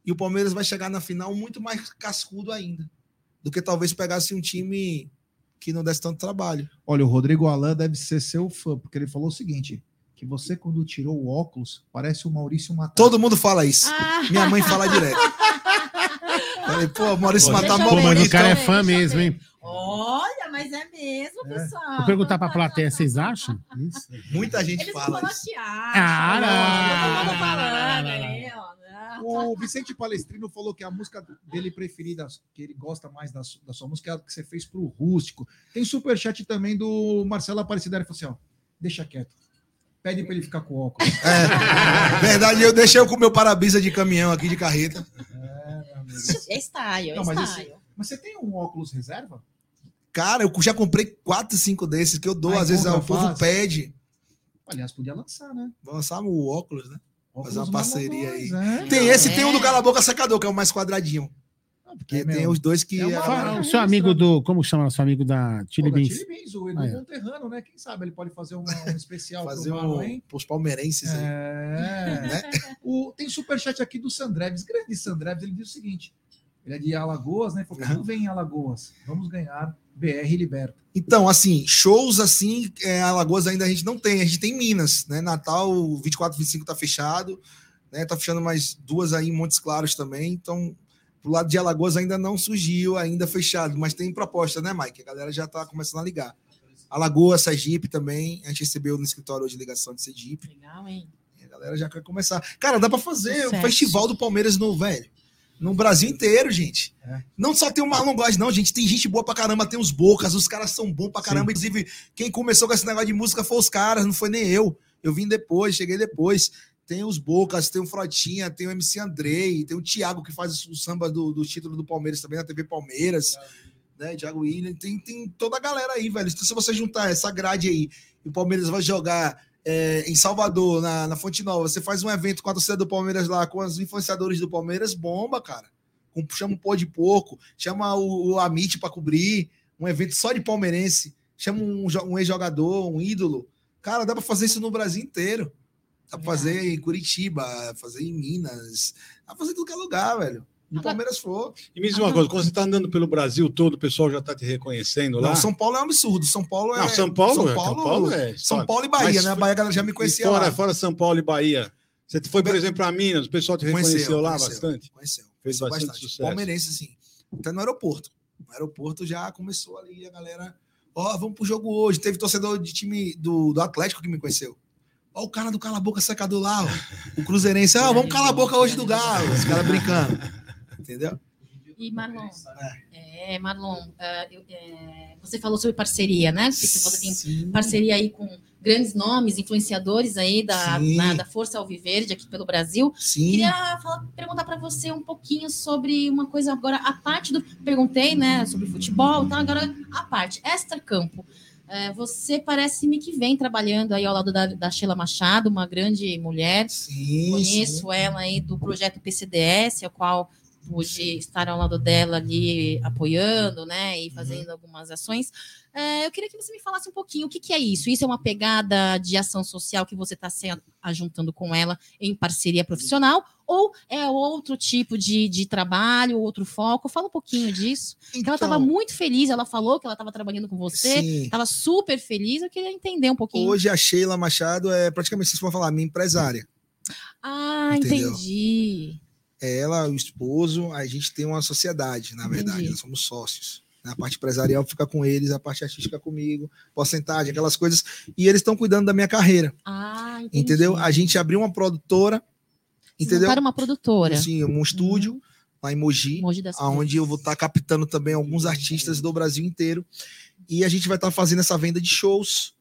E o Palmeiras vai chegar na final muito mais cascudo ainda. Do que talvez pegasse um time que não desse tanto trabalho. Olha, o Rodrigo Alain deve ser seu fã, porque ele falou o seguinte: que você, quando tirou o óculos, parece o Maurício Matar. Todo mundo fala isso. Ah. Minha mãe fala direto. Falei, pô, Maurício Matar Pô, mas o cara é fã mesmo, hein? Olha, mas é mesmo, é. pessoal. Vou perguntar para a plateia, vocês acham? Isso. Muita gente Eles fala isso. Ah, não. Né? O Vicente Palestrino falou que a música dele preferida, que ele gosta mais da, da sua música, é a que você fez para o Rústico. Tem superchat também do Marcelo Aparecido. Ele falou assim: ó, deixa quieto. Pede para ele ficar com óculos. É, verdade, eu deixei eu com o meu para-brisa de caminhão aqui de carreta. É, é style, é não, mas, style. Esse, mas você tem um óculos reserva? Cara, eu já comprei quatro, cinco desses que eu dou, às vezes o povo pede. Aliás, podia lançar, né? Vamos lançar o óculos, né? Óculos Fazer uma parceria aí. É. Tem esse, é. tem um do Cala Boca Secador, que é o mais quadradinho. Ah, porque, é, tem os dois que. É uma... o seu amigo do. Como chama o seu amigo da Chili Beans? Chili Beans, o Edu ah, Monterrano, né? Quem sabe ele pode fazer um, um especial fazer um, pros palmeirenses aí. É. Né? o, tem superchat aqui do Sandreves, grande Sandreves, ele diz o seguinte: ele é de Alagoas, né? Falou, uhum. vem em Alagoas, vamos ganhar BR Liberta. Então, assim, shows assim, é, Alagoas ainda a gente não tem, a gente tem Minas, né? Natal 24, 25 tá fechado, né? Tá fechando mais duas aí em Montes Claros também, então pro lado de Alagoas ainda não surgiu, ainda fechado, mas tem proposta, né, Mike? A galera já tá começando a ligar. Alagoas, Sergipe também. A gente recebeu no escritório hoje ligação de Sergipe. Legal, hein? E a galera já quer começar. Cara, dá para fazer o festival do Palmeiras no velho. No Brasil inteiro, gente. É. Não só tem o Marlon Góes, não, gente. Tem gente boa pra caramba, tem os bocas, os caras são bons pra caramba. Sim. Inclusive, quem começou com esse negócio de música foi os caras, não foi nem eu. Eu vim depois, cheguei depois. Tem os Bocas, tem o Frotinha, tem o MC Andrei, tem o Thiago que faz o samba do, do título do Palmeiras também na TV Palmeiras. Né, Thiago William, tem, tem toda a galera aí, velho. Então, se você juntar essa grade aí, e o Palmeiras vai jogar é, em Salvador, na, na Fonte Nova, você faz um evento com a torcida do Palmeiras lá, com os influenciadores do Palmeiras, bomba, cara com, chama um pó de porco, chama o, o Amit para cobrir, um evento só de palmeirense, chama um, um ex-jogador, um ídolo. Cara, dá para fazer isso no Brasil inteiro. Dá pra fazer em Curitiba, fazer em Minas, dá pra fazer em tudo que é lugar, velho. No Palmeiras for. E me diz uma coisa, quando você está andando pelo Brasil todo, o pessoal já está te reconhecendo lá? Não, São Paulo é um absurdo. São Paulo é. Não, São Paulo, São é, Paulo, São Paulo é. São Paulo e Bahia, Mas, né? A Bahia a galera já me conhecia. Fora, lá. fora São Paulo e Bahia. Você foi, por exemplo, para Minas, o pessoal te reconheceu conheceu, lá conheceu, bastante? Conheceu. Fez bastante, bastante. sucesso. Palmeirense, assim. Até no aeroporto. No aeroporto já começou ali a galera. Ó, oh, vamos pro jogo hoje. Teve torcedor de time do, do Atlético que me conheceu. Ó, o cara do Cala Boca secador lá, ó. o Cruzeirense. Ó, oh, vamos calar a boca hoje do Galo. Os caras brincando. Entendeu? E Marlon, é, é Marlon, uh, é, você falou sobre parceria, né? Porque você tem Sim. parceria aí com grandes nomes, influenciadores aí da, na, da Força Alviverde aqui pelo Brasil. Sim. Queria falar, perguntar para você um pouquinho sobre uma coisa agora, a parte do. Perguntei, né, sobre futebol, então agora a parte, extra campo. É, você parece-me que vem trabalhando aí ao lado da, da Sheila Machado, uma grande mulher. Sim, Conheço sim. ela aí do projeto PCDS, ao qual pude estar ao lado dela ali apoiando, né, e uhum. fazendo uhum. algumas ações. É, eu queria que você me falasse um pouquinho o que, que é isso. Isso é uma pegada de ação social que você está se ajuntando com ela em parceria profissional ou é outro tipo de, de trabalho, outro foco? Fala um pouquinho disso. Então, ela estava muito feliz, ela falou que ela estava trabalhando com você, estava super feliz. Eu queria entender um pouquinho. Hoje a Sheila Machado é praticamente, vocês vão falar, minha empresária. Ah, Entendeu? entendi ela, o esposo, a gente tem uma sociedade, na verdade, Entendi. nós somos sócios. A parte empresarial fica com eles, a parte artística comigo, porcentagem, aquelas coisas. E eles estão cuidando da minha carreira. Ah, entendi. Entendeu? A gente abriu uma produtora. Vocês entendeu? uma produtora. Sim, um estúdio uhum. lá em Mogi, Mogi onde eu vou estar tá captando também alguns artistas do Brasil inteiro. E a gente vai estar tá fazendo essa venda de shows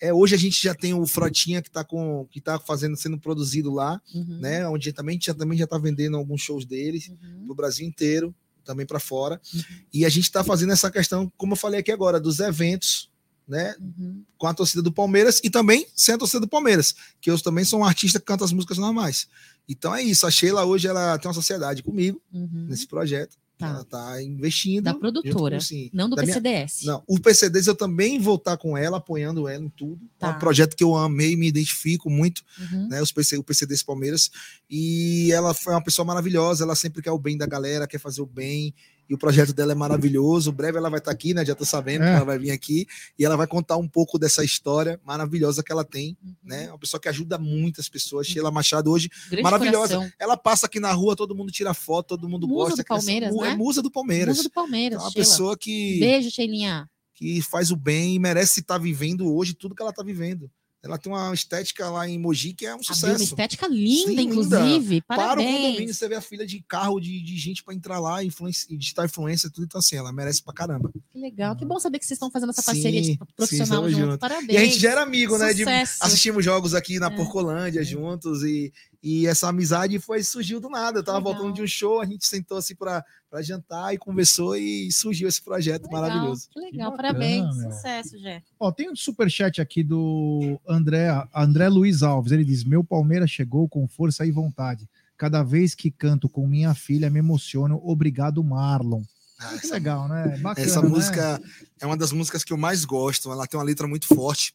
é, hoje a gente já tem o Frotinha que está com que tá fazendo sendo produzido lá, uhum. né? Onde também já também já está vendendo alguns shows deles uhum. pro Brasil inteiro, também para fora. Uhum. E a gente está fazendo essa questão, como eu falei aqui agora, dos eventos, né? Uhum. Com a torcida do Palmeiras e também sem a torcida do Palmeiras, que eu também sou um artista que canta as músicas normais. Então é isso. A Sheila hoje ela tem uma sociedade comigo uhum. nesse projeto. Tá. Ela está investindo. Da produtora, com, sim, não do PCDS. Minha, não, o PCDS eu também vou estar com ela, apoiando ela em tudo. Tá. É um projeto que eu amei, me identifico muito, uhum. né? Os PC, o PCDS Palmeiras. E ela foi uma pessoa maravilhosa, ela sempre quer o bem da galera, quer fazer o bem e o projeto dela é maravilhoso. Breve ela vai estar aqui, né? Já estou sabendo é. que ela vai vir aqui e ela vai contar um pouco dessa história maravilhosa que ela tem, uhum. né? Uma pessoa que ajuda muitas pessoas. Sheila Machado hoje, Grande maravilhosa. Coração. Ela passa aqui na rua, todo mundo tira foto, todo mundo musa gosta. Do Palmeiras, né? É musa do Palmeiras. Musa do Palmeiras. É uma Sheila. pessoa que. Beijo, Sheilinha. Que faz o bem e merece estar vivendo hoje tudo que ela está vivendo. Ela tem uma estética lá em Mogi que é um sucesso. Uma estética linda, Sim, inclusive. Linda. Parabéns. Para o condomínio, você vê a filha de carro de, de gente para entrar lá, influência, digital influência, tudo. Então, assim, ela merece pra caramba. Que legal. Que bom saber que vocês estão fazendo essa parceria sim, de profissional sim, junto. Parabéns. E a gente já era amigo, Sucesso. né? De, assistimos jogos aqui na é. Porcolândia é. juntos e e essa amizade foi surgiu do nada. Eu tava Legal. voltando de um show, a gente sentou assim para jantar e conversou e surgiu esse projeto legal, maravilhoso. Que legal, que bacana, parabéns. Meu. Sucesso, Jé. Ó, tem um super chat aqui do André, André Luiz Alves. Ele diz: "Meu Palmeiras chegou com força e vontade. Cada vez que canto com minha filha me emociono. Obrigado, Marlon." Ah, que essa, legal, né? Bacana, essa né? música é uma das músicas que eu mais gosto. Ela tem uma letra muito forte.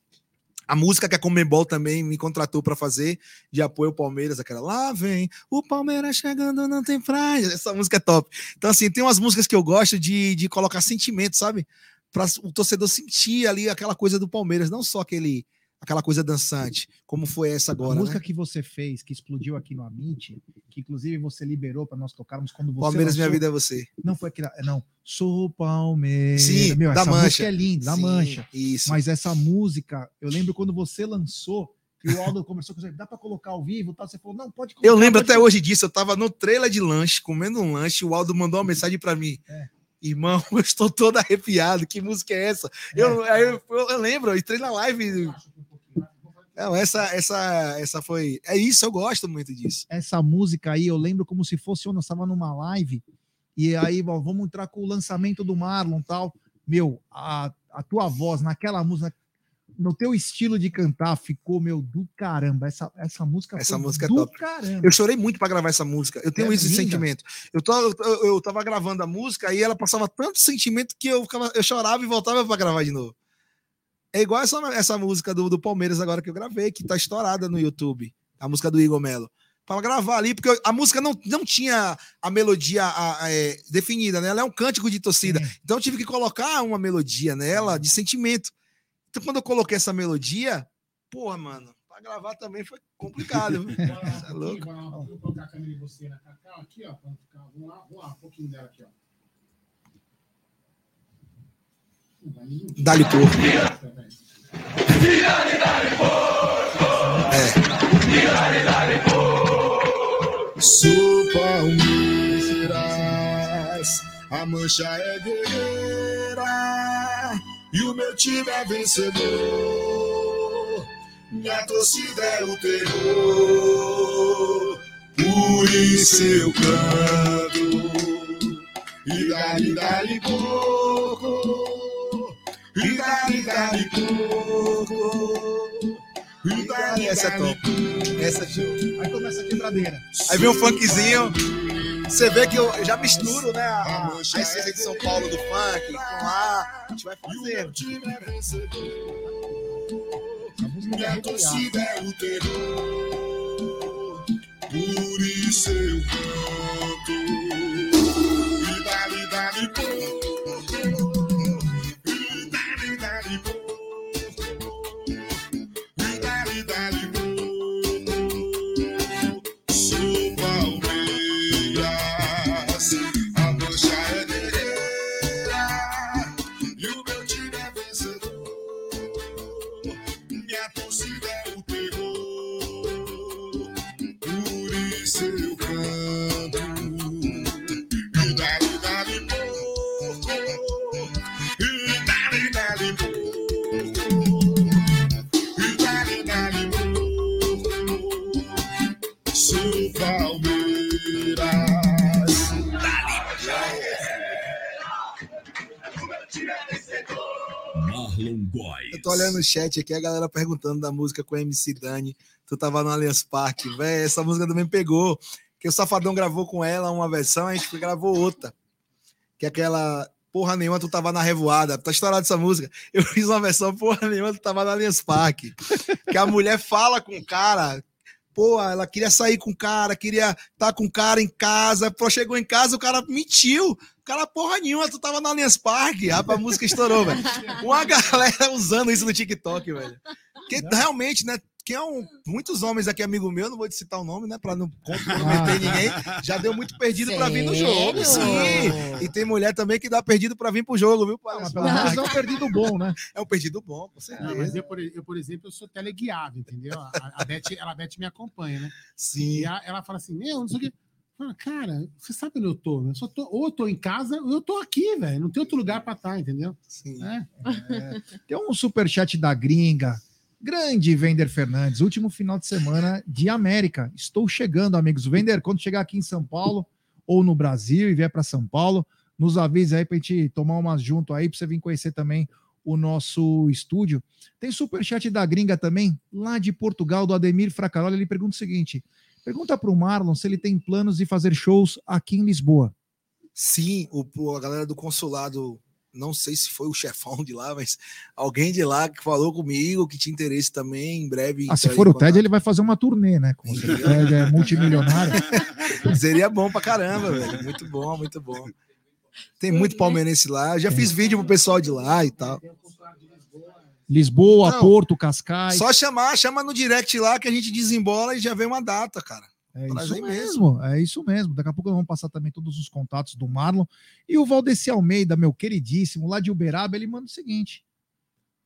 A música que a Comembol também me contratou para fazer de apoio ao Palmeiras, aquela lá vem o Palmeiras chegando, não tem praia. Essa música é top. Então, assim, tem umas músicas que eu gosto de, de colocar sentimento, sabe? Para o torcedor sentir ali aquela coisa do Palmeiras, não só aquele aquela coisa dançante, como foi essa agora. A música né? que você fez, que explodiu aqui no Amit, que inclusive você liberou para nós tocarmos quando você. Palmeiras, lançou... minha vida é você. Não foi aquela. Não, sou Palmeiras. Sim, Meu, da essa mancha. música é linda, da Sim, mancha. Isso. Mas essa música, eu lembro quando você lançou. E o Aldo conversou com você, dá para colocar ao vivo? Tá? Você falou, não, pode colocar. Eu lembro até hoje disso, eu tava no trailer de lanche, comendo um lanche, o Aldo mandou uma mensagem para mim. É. Irmão, eu estou todo arrepiado. Que música é essa? É, eu, eu, eu, eu, lembro, eu entrei na live. Não, essa, essa, essa foi. É isso, eu gosto muito disso. Essa música aí, eu lembro como se fosse eu estava numa live. E aí, vamos entrar com o lançamento do Marlon tal. Meu, a, a tua voz naquela música, no teu estilo de cantar ficou, meu, do caramba. Essa, essa música essa música é do é top. caramba. Eu chorei muito para gravar essa música. Eu tenho é sentimento. Eu, tô, eu, eu tava gravando a música e ela passava tanto sentimento que eu, ficava, eu chorava e voltava para gravar de novo. É igual essa, essa música do, do Palmeiras agora que eu gravei, que tá estourada no YouTube. A música do Igor Melo para gravar ali, porque a música não, não tinha a melodia a, a, é, definida, né? Ela é um cântico de torcida. Sim. Então eu tive que colocar uma melodia nela de sentimento. Então, quando eu coloquei essa melodia, porra, mano, pra gravar também foi complicado. Você é louco? Vou colocar a câmera de você na Cacau aqui, ó. Vamos lá, vamos lá, um pouquinho dela aqui, ó. Dá-lhe porco. É. Sou Palmeiras, a mancha é guerreira e o meu time é vencedor. Minha torcida é o terror, por isso eu canto. E dali, dali, pouco, e. E essa é top. Essa é show. Aí começa a quebradeira. Aí vem um funkzinho. Você vê que eu já misturo, né? A, a essência de São Paulo do funk com lá. A gente vai fazer. Minha torcida é o terror, por isso eu canto. E dali, dali, tô olhando no chat aqui, a galera perguntando da música com MC Dani. Tu tava no Allianz Parque, velho. Essa música também pegou. Que o Safadão gravou com ela uma versão, a gente gravou outra. Que é aquela porra nenhuma, tu tava na revoada. Tá estourado essa música. Eu fiz uma versão, porra nenhuma, tu tava na Allianz Parque. Que a mulher fala com o cara, pô, ela queria sair com o cara, queria estar tá com o cara em casa. Pô, chegou em casa, o cara mentiu cara, porra nenhuma, tu tava na Allianz Parque, a música estourou, velho. Uma galera usando isso no TikTok, velho. Porque realmente, né? Quem é um, muitos homens aqui, amigo meu, não vou te citar o nome, né? Pra não comprometer ninguém, já deu muito perdido para vir no jogo. Sim. E tem mulher também que dá perdido para vir pro jogo, viu? Não, pelo menos é um perdido bom, né? É um perdido bom, com certeza. Não, mas eu por, eu, por exemplo, eu sou teleguiado, entendeu? A, a, Beth, ela, a Beth me acompanha, né? Sim. E a, ela fala assim: Meu, não sei o que cara, você sabe onde eu tô, né? Só tô, ou eu tô em casa, ou eu tô aqui, velho. Não tem outro lugar para estar, tá, entendeu? Sim. É. É. Tem um superchat da gringa. Grande Vender Fernandes, último final de semana de América. Estou chegando, amigos. Vender, quando chegar aqui em São Paulo ou no Brasil e vier para São Paulo, nos avise aí para a gente tomar umas junto aí, para você vir conhecer também o nosso estúdio. Tem superchat da gringa também, lá de Portugal, do Ademir Fracarola. Ele pergunta o seguinte: Pergunta para o Marlon se ele tem planos de fazer shows aqui em Lisboa. Sim, o, a galera do consulado, não sei se foi o chefão de lá, mas alguém de lá que falou comigo que tinha interesse também, em breve. Ah, se for o Ted, ele vai fazer uma turnê, né? Com o Ted é multimilionário. Seria bom pra caramba, velho. Muito bom, muito bom. Tem muito palmeirense lá. Eu já fiz vídeo pro pessoal de lá e tal. Lisboa, não, Porto, Cascais. Só chamar, chama no direct lá que a gente desembola e já vem uma data, cara. É isso mesmo, mesmo, é isso mesmo. Daqui a pouco nós vamos passar também todos os contatos do Marlon. E o Valdeci Almeida, meu queridíssimo, lá de Uberaba, ele manda o seguinte: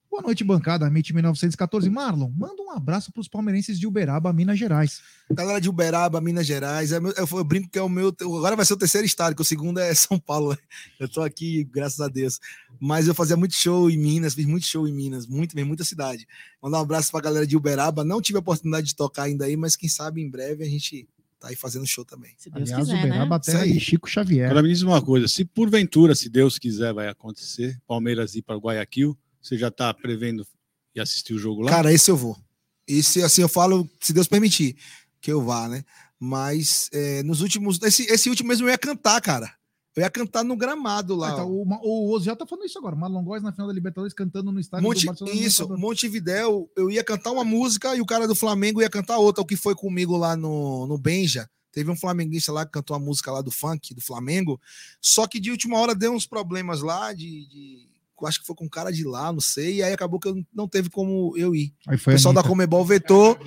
Boa noite, bancada. MIT 1914. Marlon, manda um abraço para os palmeirenses de Uberaba, Minas Gerais. Galera de Uberaba, Minas Gerais. É eu, eu, brinco que é o meu. Agora vai ser o terceiro estado, que o segundo é São Paulo. Eu tô aqui, graças a Deus. Mas eu fazia muito show em Minas, fiz muito show em Minas, muito, muita cidade. Mandar um abraço para a galera de Uberaba. Não tive a oportunidade de tocar ainda aí, mas quem sabe em breve a gente tá aí fazendo show também. Se Deus Aliás, quiser, Uberaba né? até aí, Chico Xavier. Agora me diz uma coisa: se porventura, se Deus quiser, vai acontecer, Palmeiras ir para Guayaquil, você já está prevendo e assistir o jogo lá? Cara, esse eu vou. Esse, assim, eu falo, se Deus permitir, que eu vá, né? Mas é, nos últimos. Esse, esse último mesmo eu ia cantar, cara. Eu ia cantar no gramado lá. Ah, então, o, o Ozo já tá falando isso agora. Marlon Góes na final da Libertadores cantando no estádio Monte, do Barcelona. Isso, Montevidéu, eu ia cantar uma música e o cara do Flamengo ia cantar outra. O que foi comigo lá no, no Benja. Teve um flamenguista lá que cantou a música lá do funk, do Flamengo. Só que de última hora deu uns problemas lá de, de acho que foi com um cara de lá, não sei, e aí acabou que eu não teve como eu ir. o pessoal da Comebol vetou.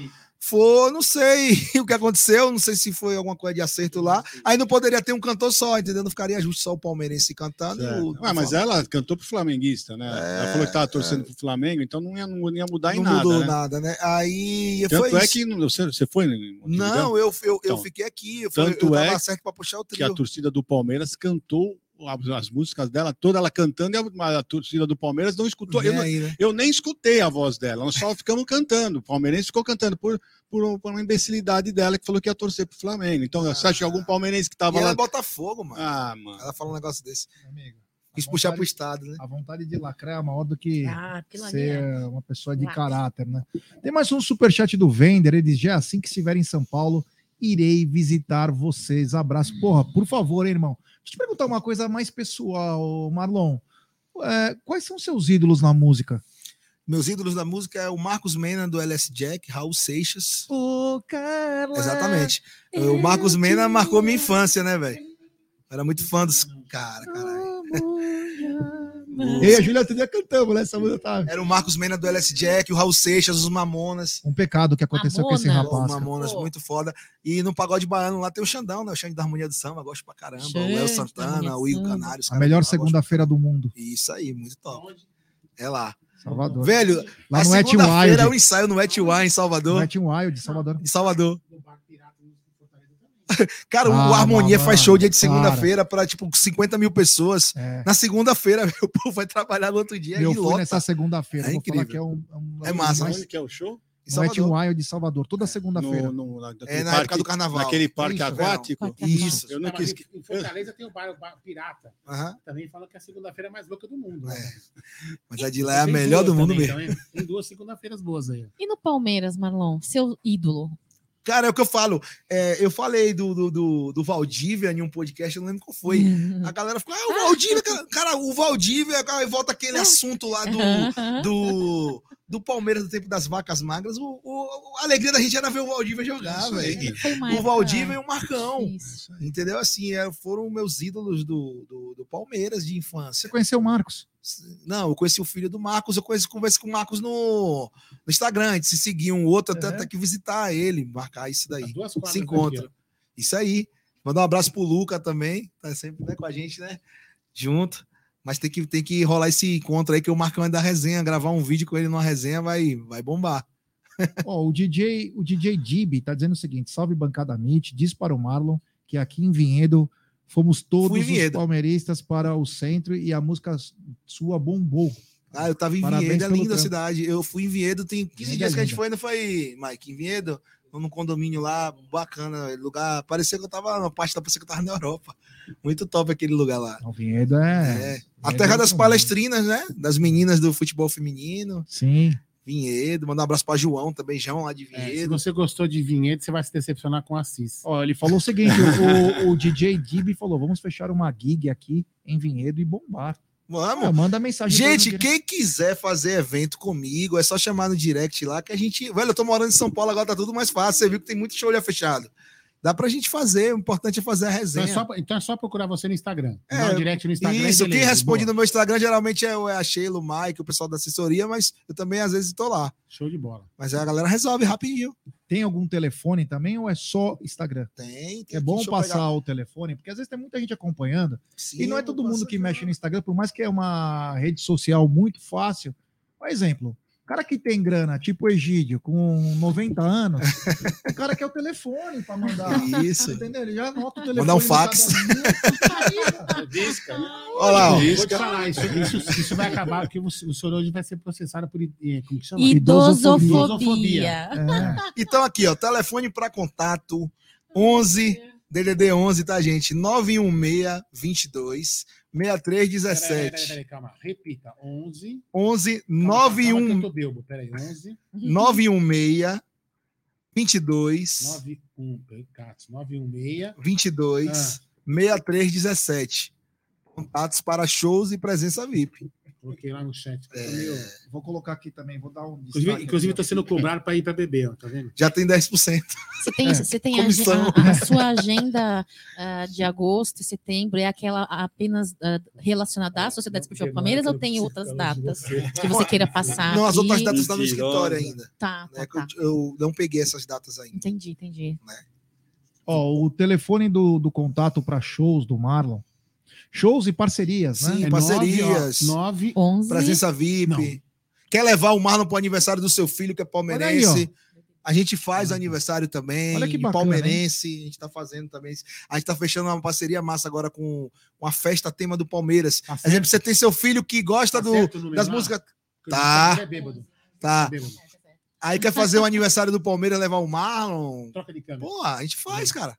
Foi, não sei o que aconteceu, não sei se foi alguma coisa de acerto lá. Aí não poderia ter um cantor só, entendeu? Não ficaria justo só o palmeirense cantando. O, Ué, mas ela cantou pro flamenguista, né? É, ela falou que tava torcendo é, pro Flamengo, então não ia, não ia mudar em nada. Não mudou né? nada, né? Aí Tanto foi é isso. que você, você foi? Não, eu, eu, então, eu fiquei aqui. Eu, tanto eu é certo para puxar o trio. que a torcida do Palmeiras cantou as músicas dela, toda ela cantando, e a, a torcida do Palmeiras não escutou. Eu, aí, né? eu, nem escutei a voz dela, nós só ficamos cantando. O palmeirense ficou cantando por, por, por, uma imbecilidade dela que falou que ia torcer pro Flamengo. Então, ah, você acha que algum palmeirense que tava e lá. Ela é Botafogo, mano. Ah, mano. Ela fala um negócio desse. Amigo. Quis puxar vontade, pro Estado, né? A vontade de lacrar é maior do que ah, ser uma pessoa de caráter, né? Tem mais um superchat do Vender. Ele diz: já assim que estiver em São Paulo, irei visitar vocês. Abraço. Porra, por favor, hein, irmão. Deixa eu te perguntar uma coisa mais pessoal, Marlon. É, quais são seus ídolos na música? Meus ídolos da música é o Marcos Mena do LS Jack, Raul Seixas. Oh, Carla, Exatamente. O Marcos Mena marcou minha infância, né, velho? Era muito fã dos cara, caralho. E a Júlia Tedê cantamos, né? Essa música tá... Era o Marcos Mena do LS Jack, o Raul Seixas, os Mamonas. Um pecado que aconteceu Mamona. com esse rapaz. Os Mamonas, muito foda. E no pagode baiano lá tem o Xandão, né? O Xande da Harmonia do Samba, gosto pra caramba. o Léo Santana, o Igor Canário. A melhor segunda-feira do mundo. Isso aí, muito top. É lá. Salvador. Velho, lá no Et Wild. é um ensaio no Et Wild em Salvador. No Et Wild, Salvador. Em Salvador. Cara, ah, o Harmonia mano, faz show dia de segunda-feira para tipo 50 mil pessoas. É. Na segunda-feira, o povo vai trabalhar no outro dia. Eu fui lota. nessa segunda-feira. É incrível. que é, um, é, um, é massa. Onde que é o show? Wet Wild de Salvador, toda segunda-feira. É na parque, época do carnaval. Naquele parque Isso, aquático. Isso. Eu não quis... Em Fortaleza tem o bar, o bar Pirata. Uhum. Também fala que é a segunda-feira é mais louca do mundo. Né? É. Mas a de lá é a melhor do mundo também, mesmo. Então, tem duas segunda-feiras boas aí. E no Palmeiras, Marlon, seu ídolo? Cara, é o que eu falo. É, eu falei do, do, do, do, Valdívia em um podcast, eu não lembro qual foi. A galera ficou, ah, o Valdívia, cara, cara o Valdívia, cara, volta aquele assunto lá do, do, do Palmeiras do tempo das vacas magras. O, o a alegria da gente era ver o Valdívia jogar, velho. O Valdívia e o Marcão. Isso. Entendeu? Assim, é, foram meus ídolos do, do, do Palmeiras de infância. Você conheceu o Marcos? Não, eu conheci o filho do Marcos, eu conheci, conversei com o Marcos no, no Instagram, se seguir um outro, até, é. até que visitar ele, marcar isso daí. Se encontra. Isso aí. Mandar um abraço pro Luca também, tá sempre né, com a gente, né? Junto. Mas tem que, tem que rolar esse encontro aí, que o Marcão é da resenha, gravar um vídeo com ele numa resenha vai, vai bombar. oh, o DJ o DJ Dib tá dizendo o seguinte: salve bancada Meet, diz para o Marlon que aqui em Vinhedo Fomos todos os palmeiristas para o centro e a música sua bombou. Ah, eu tava em Parabéns Vinhedo, é linda a cidade. Eu fui em Vinhedo, tem 15 dias que a gente foi, não foi, Mike? Em Vinhedo, num condomínio lá, bacana, lugar. Parecia que eu tava, uma parte da parecia que eu tava na Europa. Muito top aquele lugar lá. O Vinhedo é. é. Vinhedo a terra é das palestrinas, né? Das meninas do futebol feminino. Sim. Vinhedo, mandar um abraço para João também, João lá de Vinhedo. É, se você gostou de Vinhedo, você vai se decepcionar com Assis. Ó, ele falou o seguinte: o, o, DJ Dib falou: vamos fechar uma gig aqui em Vinhedo e bombar. Vamos. Ah, manda mensagem. Gente, quem quiser fazer evento comigo, é só chamar no direct lá que a gente. Velho, eu tô morando em São Paulo, agora tá tudo mais fácil. Você viu que tem muito show já fechado. Dá pra gente fazer, o importante é fazer a resenha. Então é só, então é só procurar você no Instagram. É, um direct no Instagram. Isso, quem responde boa. no meu Instagram geralmente é, é a Sheila, o Mike, o pessoal da assessoria, mas eu também às vezes estou lá. Show de bola. Mas a galera resolve rapidinho. Tem algum telefone também ou é só Instagram? Tem. tem é bom passar pegar. o telefone, porque às vezes tem muita gente acompanhando. Sim, e não é todo mundo que mexe no Instagram, por mais que é uma rede social muito fácil. Por exemplo, cara que tem grana, tipo Egídio, com 90 anos, o cara quer o telefone para mandar. Isso. Entendeu? Ele já anota o telefone. Mandar um fax. Disca. Olha lá, vou te falar, isso, isso, isso, vai acabar, porque o, o senhor hoje vai ser processado por eh, como que chama? Idosofobia. Idosofobia. É. Então, aqui, ó, telefone para contato 11 DDD 11, tá, gente? 916 22 6317. Peraí, peraí, peraí, calma. Repita. 11. 11 91. Calma, eu belbo. Peraí, 11. 916 22. 91, 916 22 ah. 6317. Contatos para shows e presença VIP. Coloquei lá no chat. É... Vou colocar aqui também, vou dar um. Inclusive, inclusive estou sendo cobrado para ir para beber, ó, tá vendo? Já tem 10%. Você tem, é. você tem a, a, a, sua agenda uh, de agosto e setembro, é aquela apenas uh, relacionada à Sociedade Esportiva Palmeiras ou tem outras datas que você queira passar? Não, as outras datas estão no escritório ainda. Tá, tá, né? tá. Eu, eu, não peguei essas datas ainda. Entendi, entendi. Né? Ó, o telefone do, do contato para shows do Marlon Shows e parcerias, né? Sim, é parcerias. 9, 11. Presença VIP. Não. Quer levar o Marlon para o aniversário do seu filho, que é palmeirense? Aí, a gente faz aniversário também. Olha que bacana, palmeirense, hein? a gente está fazendo também. A gente está fechando uma parceria massa agora com uma festa tema do Palmeiras. Tá exemplo, você tem seu filho que gosta tá do, das músicas. Tá. É bêbado. Tá. É Aí quer fazer o aniversário do Palmeiras, levar o Marlon. Troca de câmera. Pô, a gente faz, cara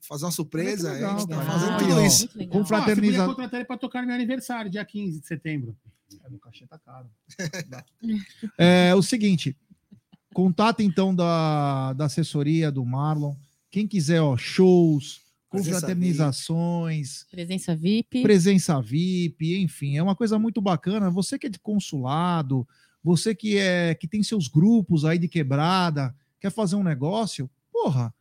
fazer uma surpresa. Legal, a gente tá fazendo tudo isso. Com fraternizar. Ah, contratar ele para tocar no meu aniversário, dia 15 de setembro. É, no cachê tá caro. é o seguinte, contato então da, da assessoria do Marlon. Quem quiser, ó, shows, confraternizações, presença VIP, presença VIP, enfim, é uma coisa muito bacana. Você que é de consulado, você que é que tem seus grupos aí de quebrada, quer fazer um negócio, porra,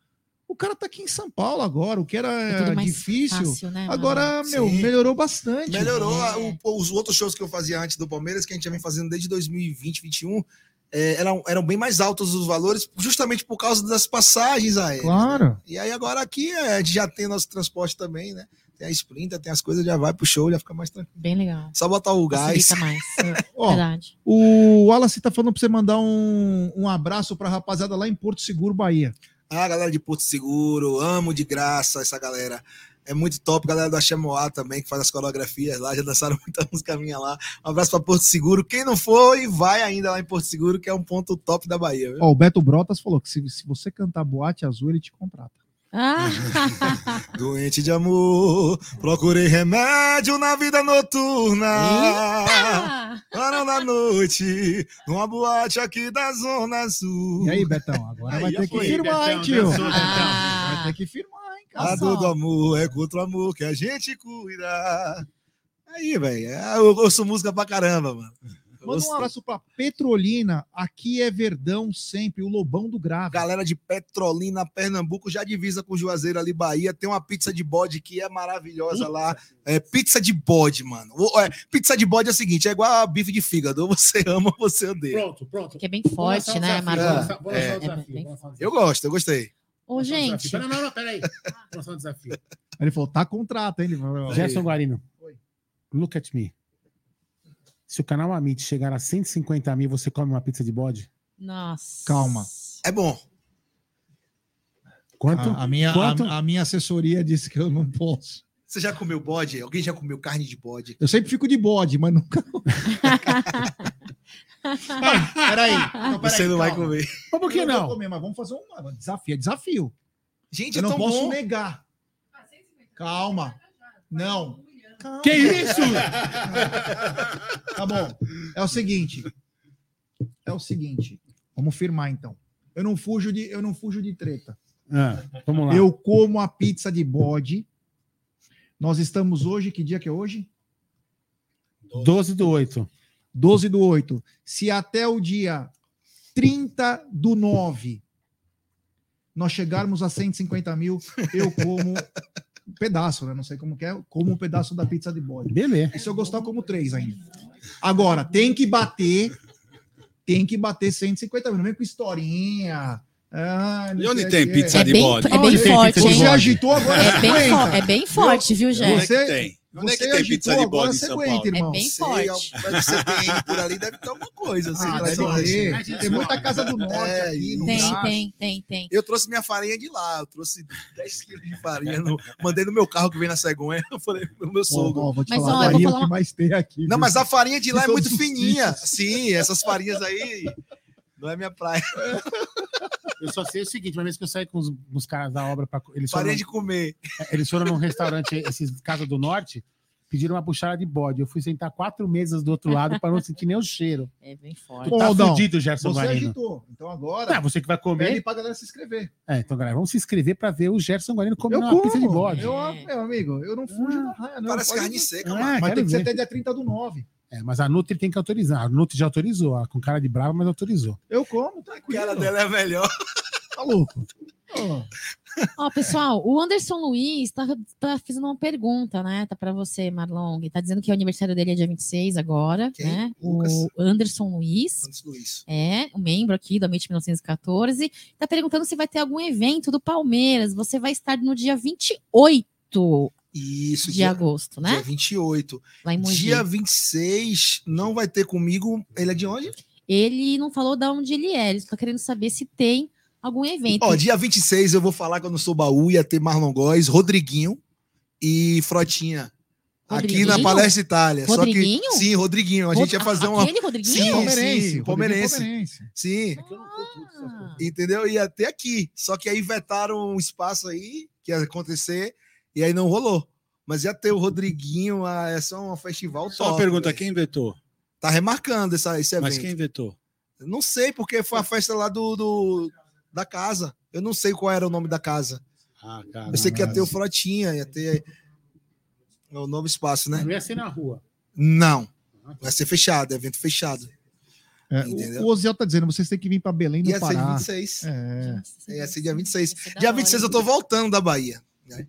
o cara tá aqui em São Paulo agora, o que era é difícil. Fácil, né, agora, meu, Sim. melhorou bastante. Melhorou. É. O, os outros shows que eu fazia antes do Palmeiras, que a gente já vem fazendo desde 2020, 2021, é, eram, eram bem mais altos os valores, justamente por causa das passagens aéreas. Claro. Né? E aí agora aqui é, a gente já tem nosso transporte também, né? Tem a Sprinter, tem as coisas, já vai pro show, já fica mais tranquilo. Bem legal. Só botar o gás. mais. Ó, Verdade. O Wallace tá falando pra você mandar um, um abraço pra rapaziada lá em Porto Seguro, Bahia. Ah, galera de Porto Seguro, amo de graça essa galera. É muito top, galera do Axemoá também, que faz as coreografias lá, já dançaram muita música minha lá. Um abraço para Porto Seguro. Quem não foi, vai ainda lá em Porto Seguro, que é um ponto top da Bahia. Ó, o Beto Brotas falou que se, se você cantar boate azul, ele te contrata. Ah. Doente de amor, procurei remédio na vida noturna. Para na noite, numa boate aqui da Zona Sul. E aí, Betão, agora aí, vai ter que firmar, Betão, hein, tio? Ah. Vai ter que firmar, hein, cara. A dor do amor é contra o amor que a gente cuida. Aí, velho, eu ouço música pra caramba, mano. Manda um abraço para Petrolina. Aqui é Verdão sempre, o Lobão do Grave. Galera de Petrolina, Pernambuco, já divisa com Juazeiro ali, Bahia. Tem uma pizza de bode que é maravilhosa Puta. lá. É pizza de bode, mano. É, pizza de bode é o seguinte: é igual a bife de fígado. Ou você ama ou você odeia. Pronto, pronto. Que é bem forte, né, Marcos? É. É. Eu gosto, eu gostei. Ô, gente. Não, não, não, peraí. Um desafio. Ele falou: tá contrato, hein? Gerson Guarino. Oi. Look at me. Se o canal Amit chegar a 150 mil, você come uma pizza de bode? Nossa. Calma. É bom. Quanto? A, a minha, Quanto? A, a, minha assessoria disse que eu não posso. Você já comeu bode? Alguém já comeu carne de bode? Eu sempre fico de bode, mas nunca. peraí. Não, peraí. Você não calma. vai comer. Mas por que não? não? Comer, mas vamos fazer um desafio. É desafio. Gente, eu é não posso bom. negar. Calma. Não. Calma. Que isso? tá bom. É o seguinte. É o seguinte. Vamos firmar então. Eu não fujo de, eu não fujo de treta. Ah, vamos lá. Eu como a pizza de bode. Nós estamos hoje, que dia que é hoje? 12 do 8. 12 do 8. Se até o dia 30 do 9 nós chegarmos a 150 mil, eu como um pedaço, né? Não sei como que é, como um pedaço da pizza de bode. Beleza. E se eu gostar, como três ainda. Agora, tem que bater, tem que bater 150 mil. Não vem com historinha. Ah, e onde tem pizza é de bem, bode? É bem forte, hein? Você agitou agora. É bem, é bem forte, viu, Jé? Você, tem? Onde você é que tem pizza de bode em São Paulo? irmão. É bem Sei, forte. Deve ser tem por ali, deve ter alguma coisa. Assim, Ah, deve ter. Tem muita casa do norte É, aqui. no Tem, braço. tem, tem, tem. Eu trouxe minha farinha de lá, eu trouxe 10 quilos de farinha, no- mandei no meu carro que vem na cegonha, eu falei pro meu sogro. vou te Mas, falar, ó, farinha é falar o que mais tem aqui. Não, viu? mas a farinha de lá é muito fininha. Sim, essas farinhas aí não é minha praia. Eu só sei o seguinte: uma vez que eu saí com os, os caras da obra, pra, eles, foram, Farinha de comer. eles foram num restaurante, esses Casa do Norte, pediram uma puxada de bode. Eu fui sentar quatro mesas do outro lado para não sentir nem o cheiro. É bem forte. Tu tá Aldão, fudido, Gerson Você Guarino. agitou. Então agora, Ah, você que vai pede comer. pra galera se inscrever. É, então, galera, vamos se inscrever para ver o Gerson Guarino Eu comendo uma como. pizza de bode. Eu, meu amigo, eu não fujo Ah, da raia, não. Parece Pode- carne seca, mano. Mas tem que ser ver. até dia 30 do 9. É, mas a Nutri tem que autorizar. A Nutri já autorizou, ó, com cara de brava, mas autorizou. Eu como, A tranquilo. cara dela é melhor. Tá louco. Ó, Ó, pessoal, o Anderson Luiz tá, tá fazendo uma pergunta, né? Tá para você, Marlon. Tá dizendo que o aniversário dele é dia 26 agora, Quem? né? Lucas? O Anderson Luiz. Do isso. É, um membro aqui do Amit 1914. Tá perguntando se vai ter algum evento do Palmeiras. Você vai estar no dia 28 Isso, de dia, agosto, dia né? 28. Lá em Mogi. Dia 26 não vai ter comigo. Ele é de onde? Ele não falou de onde ele é. Ele está querendo saber se tem algum evento. Ó, dia 26 eu vou falar que eu não sou baú, ia ter Marlon Góes, Rodriguinho e Frotinha. Aqui na? Palestra Itália. Só Rodriguinho? que, sim, Rodriguinho. A gente ia fazer uma. Aquele Rodriguinho? Sim, palmeirense. sim, palmeirense. palmeirense. Sim, Ah, entendeu? Ia ter aqui. Só que aí vetaram um espaço aí que ia acontecer e aí não rolou. Mas ia ter o Rodriguinho, ah, é só um festival Só uma pergunta, velho. quem vetou? Tá remarcando essa, esse evento. Mas quem vetou? Não sei, porque foi a festa lá do, do- da casa. Eu não sei qual era o nome da casa. Ah, cara. Eu sei que ia ter o Frotinha, ia ter o novo espaço, né? Não ia ser na rua. Não. Vai ser fechado, é evento fechado. É, o, o Oziel tá dizendo, vocês têm que vir pra Belém do Ia ser dia Pará. 26. É. Ia ser dia 26. Ia ser da Dia hora, 26 eu tô voltando da Bahia. Né?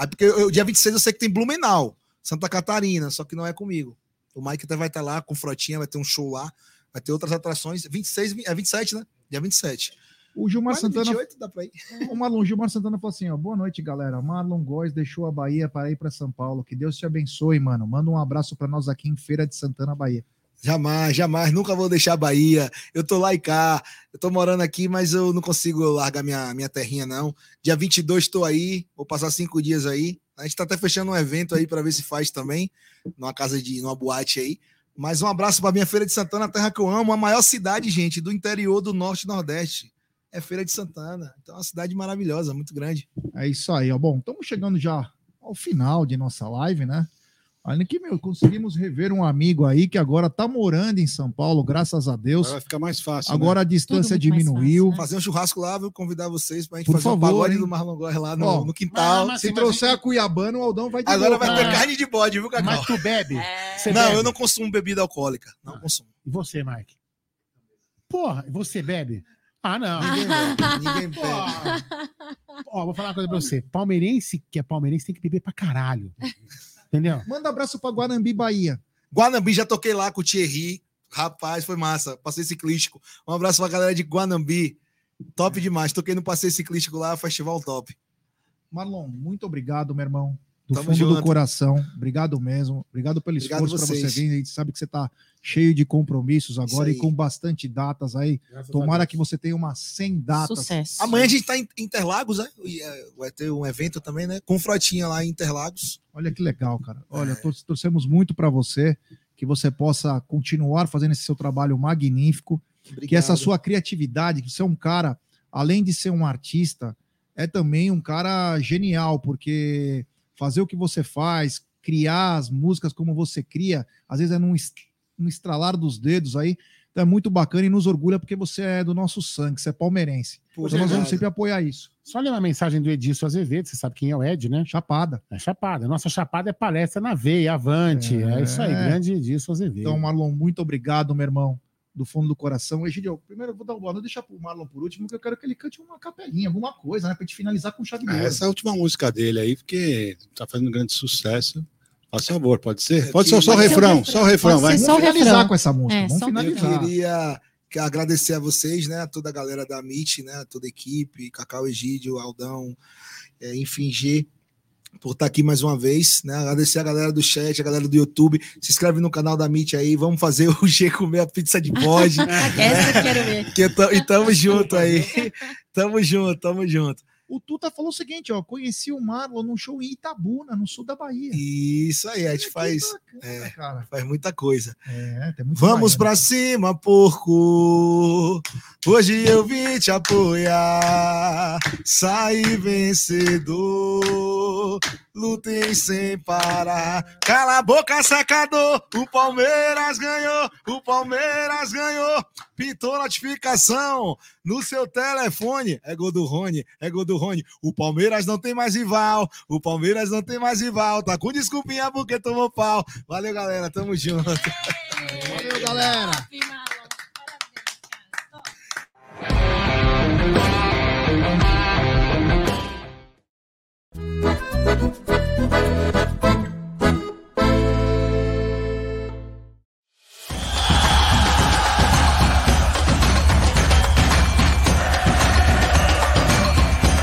Aí, porque eu, dia 26 eu sei que tem Blumenau, Santa Catarina, só que não é comigo. O Mike até vai estar lá com Frotinha, vai ter um show lá, vai ter outras atrações. 26, é 27, né? Dia 27. O Gilmar Mas Santana 28 dá pra ir. O Marlon Gilmar Santana falou assim: ó, boa noite, galera. Marlon Góes deixou a Bahia para ir para São Paulo. Que Deus te abençoe, mano. Manda um abraço para nós aqui em Feira de Santana, Bahia. Jamais, jamais, nunca vou deixar a Bahia. Eu tô lá e cá, eu tô morando aqui, mas eu não consigo largar minha, minha terrinha, não. Dia 22 tô aí, vou passar cinco dias aí. A gente tá até fechando um evento aí para ver se faz também, numa casa de, numa boate aí. Mas um abraço para minha Feira de Santana, a terra que eu amo, a maior cidade, gente, do interior do Norte e Nordeste. É Feira de Santana. Então é uma cidade maravilhosa, muito grande. É isso aí, ó. Bom, estamos chegando já ao final de nossa live, né? Olha que, meu, conseguimos rever um amigo aí que agora tá morando em São Paulo, graças a Deus. Vai ficar mais fácil. né? Agora a distância diminuiu. fácil, né? Fazer um churrasco lá, vou convidar vocês pra gente Por fazer um favor, pagode hein? do Marlon Góes lá no, Ó, no quintal. mas- Se mas- trouxer a Cuiabana, o Aldão vai de Agora vai ter Ah. carne de bode, viu, Cacau? Mas tu bebe? É. Não, bebe? eu não consumo bebida alcoólica. Não consumo. E você, Mike? Porra, você bebe? Ah, não. Ninguém bebe. Ninguém bebe. Ó, vou falar uma coisa pra você. Palmeirense que é palmeirense tem que beber pra caralho. Entendeu? Manda abraço para Guanambi, Bahia. Guanambi, já toquei lá com o Thierry. Rapaz, foi massa. Passeio ciclístico. Um abraço pra galera de Guanambi. Top demais. Toquei no passeio ciclístico lá, festival top. Marlon, muito obrigado, meu irmão. Do Tamo fundo junto. do coração. Obrigado mesmo. Obrigado pelo Obrigado esforço para você vir. A gente sabe que você está cheio de compromissos agora e com bastante datas aí. Tomara que você tenha umas 100 datas. Sucesso. Amanhã a gente tá em Interlagos, né? E, é, Vai ter um evento também, né? Com Frotinha lá em Interlagos. Olha que legal, cara. Olha, É. tor- torcemos muito para você, que você possa continuar fazendo esse seu trabalho magnífico, Obrigado. que essa sua criatividade, que você é um cara, além de ser um artista, é também um cara genial, porque fazer o que você faz, criar as músicas como você cria, às vezes é num, es- num estralar dos dedos aí. Então é muito bacana e nos orgulha porque você é do nosso sangue, você é palmeirense. Pô, Então nós vamos sempre apoiar isso. Só ler uma mensagem do Edilson Azevedo, você sabe quem é o Ed, né? Chapada. É Chapada. Nossa Chapada é palestra na veia, avante. É, É. isso aí, grande Edilson Azevedo. Então, Marlon, muito obrigado, meu irmão. Do fundo do coração. Egidio, primeiro eu vou dar o boa noite, deixar pro Marlon por último, porque eu quero que ele cante uma capelinha, alguma coisa, né? Pra gente finalizar com chave de ouro. Essa é a última música dele aí, porque tá fazendo grande sucesso. Faz favor, pode ser? Pode ser só o refrão, só o refrão, vai. Vamos finalizar com essa música. É, Vamos finalizar. Eu queria agradecer a vocês, né? A toda a galera da MIT, né? A toda a equipe, Cacau Egídio, Aldão, é, enfim, G por estar aqui mais uma vez, né? Agradecer a galera do chat, a galera do YouTube. Se inscreve no canal da Meet aí, vamos fazer o G comer a pizza de bode. Essa eu quero ver. Que, e tamo junto aí. Tamo junto, tamo junto. O Tuta falou o seguinte, ó, conheci o Marlon num show em Itabuna, no sul da Bahia. Isso aí, a gente é, faz, bacana, é, faz muita coisa. É, Vamos para cima, porco. Hoje eu vim te apoiar. Saí vencedor. Lutem sem parar. Cala a boca, sacador. O Palmeiras ganhou. O Palmeiras ganhou. Pintou notificação no seu telefone. É gol do Rony. É gol do Rony. O Palmeiras não tem mais rival. O Palmeiras não tem mais rival. Tá com desculpinha porque tomou pau. Valeu, galera. Tamo junto. Valeu, galera.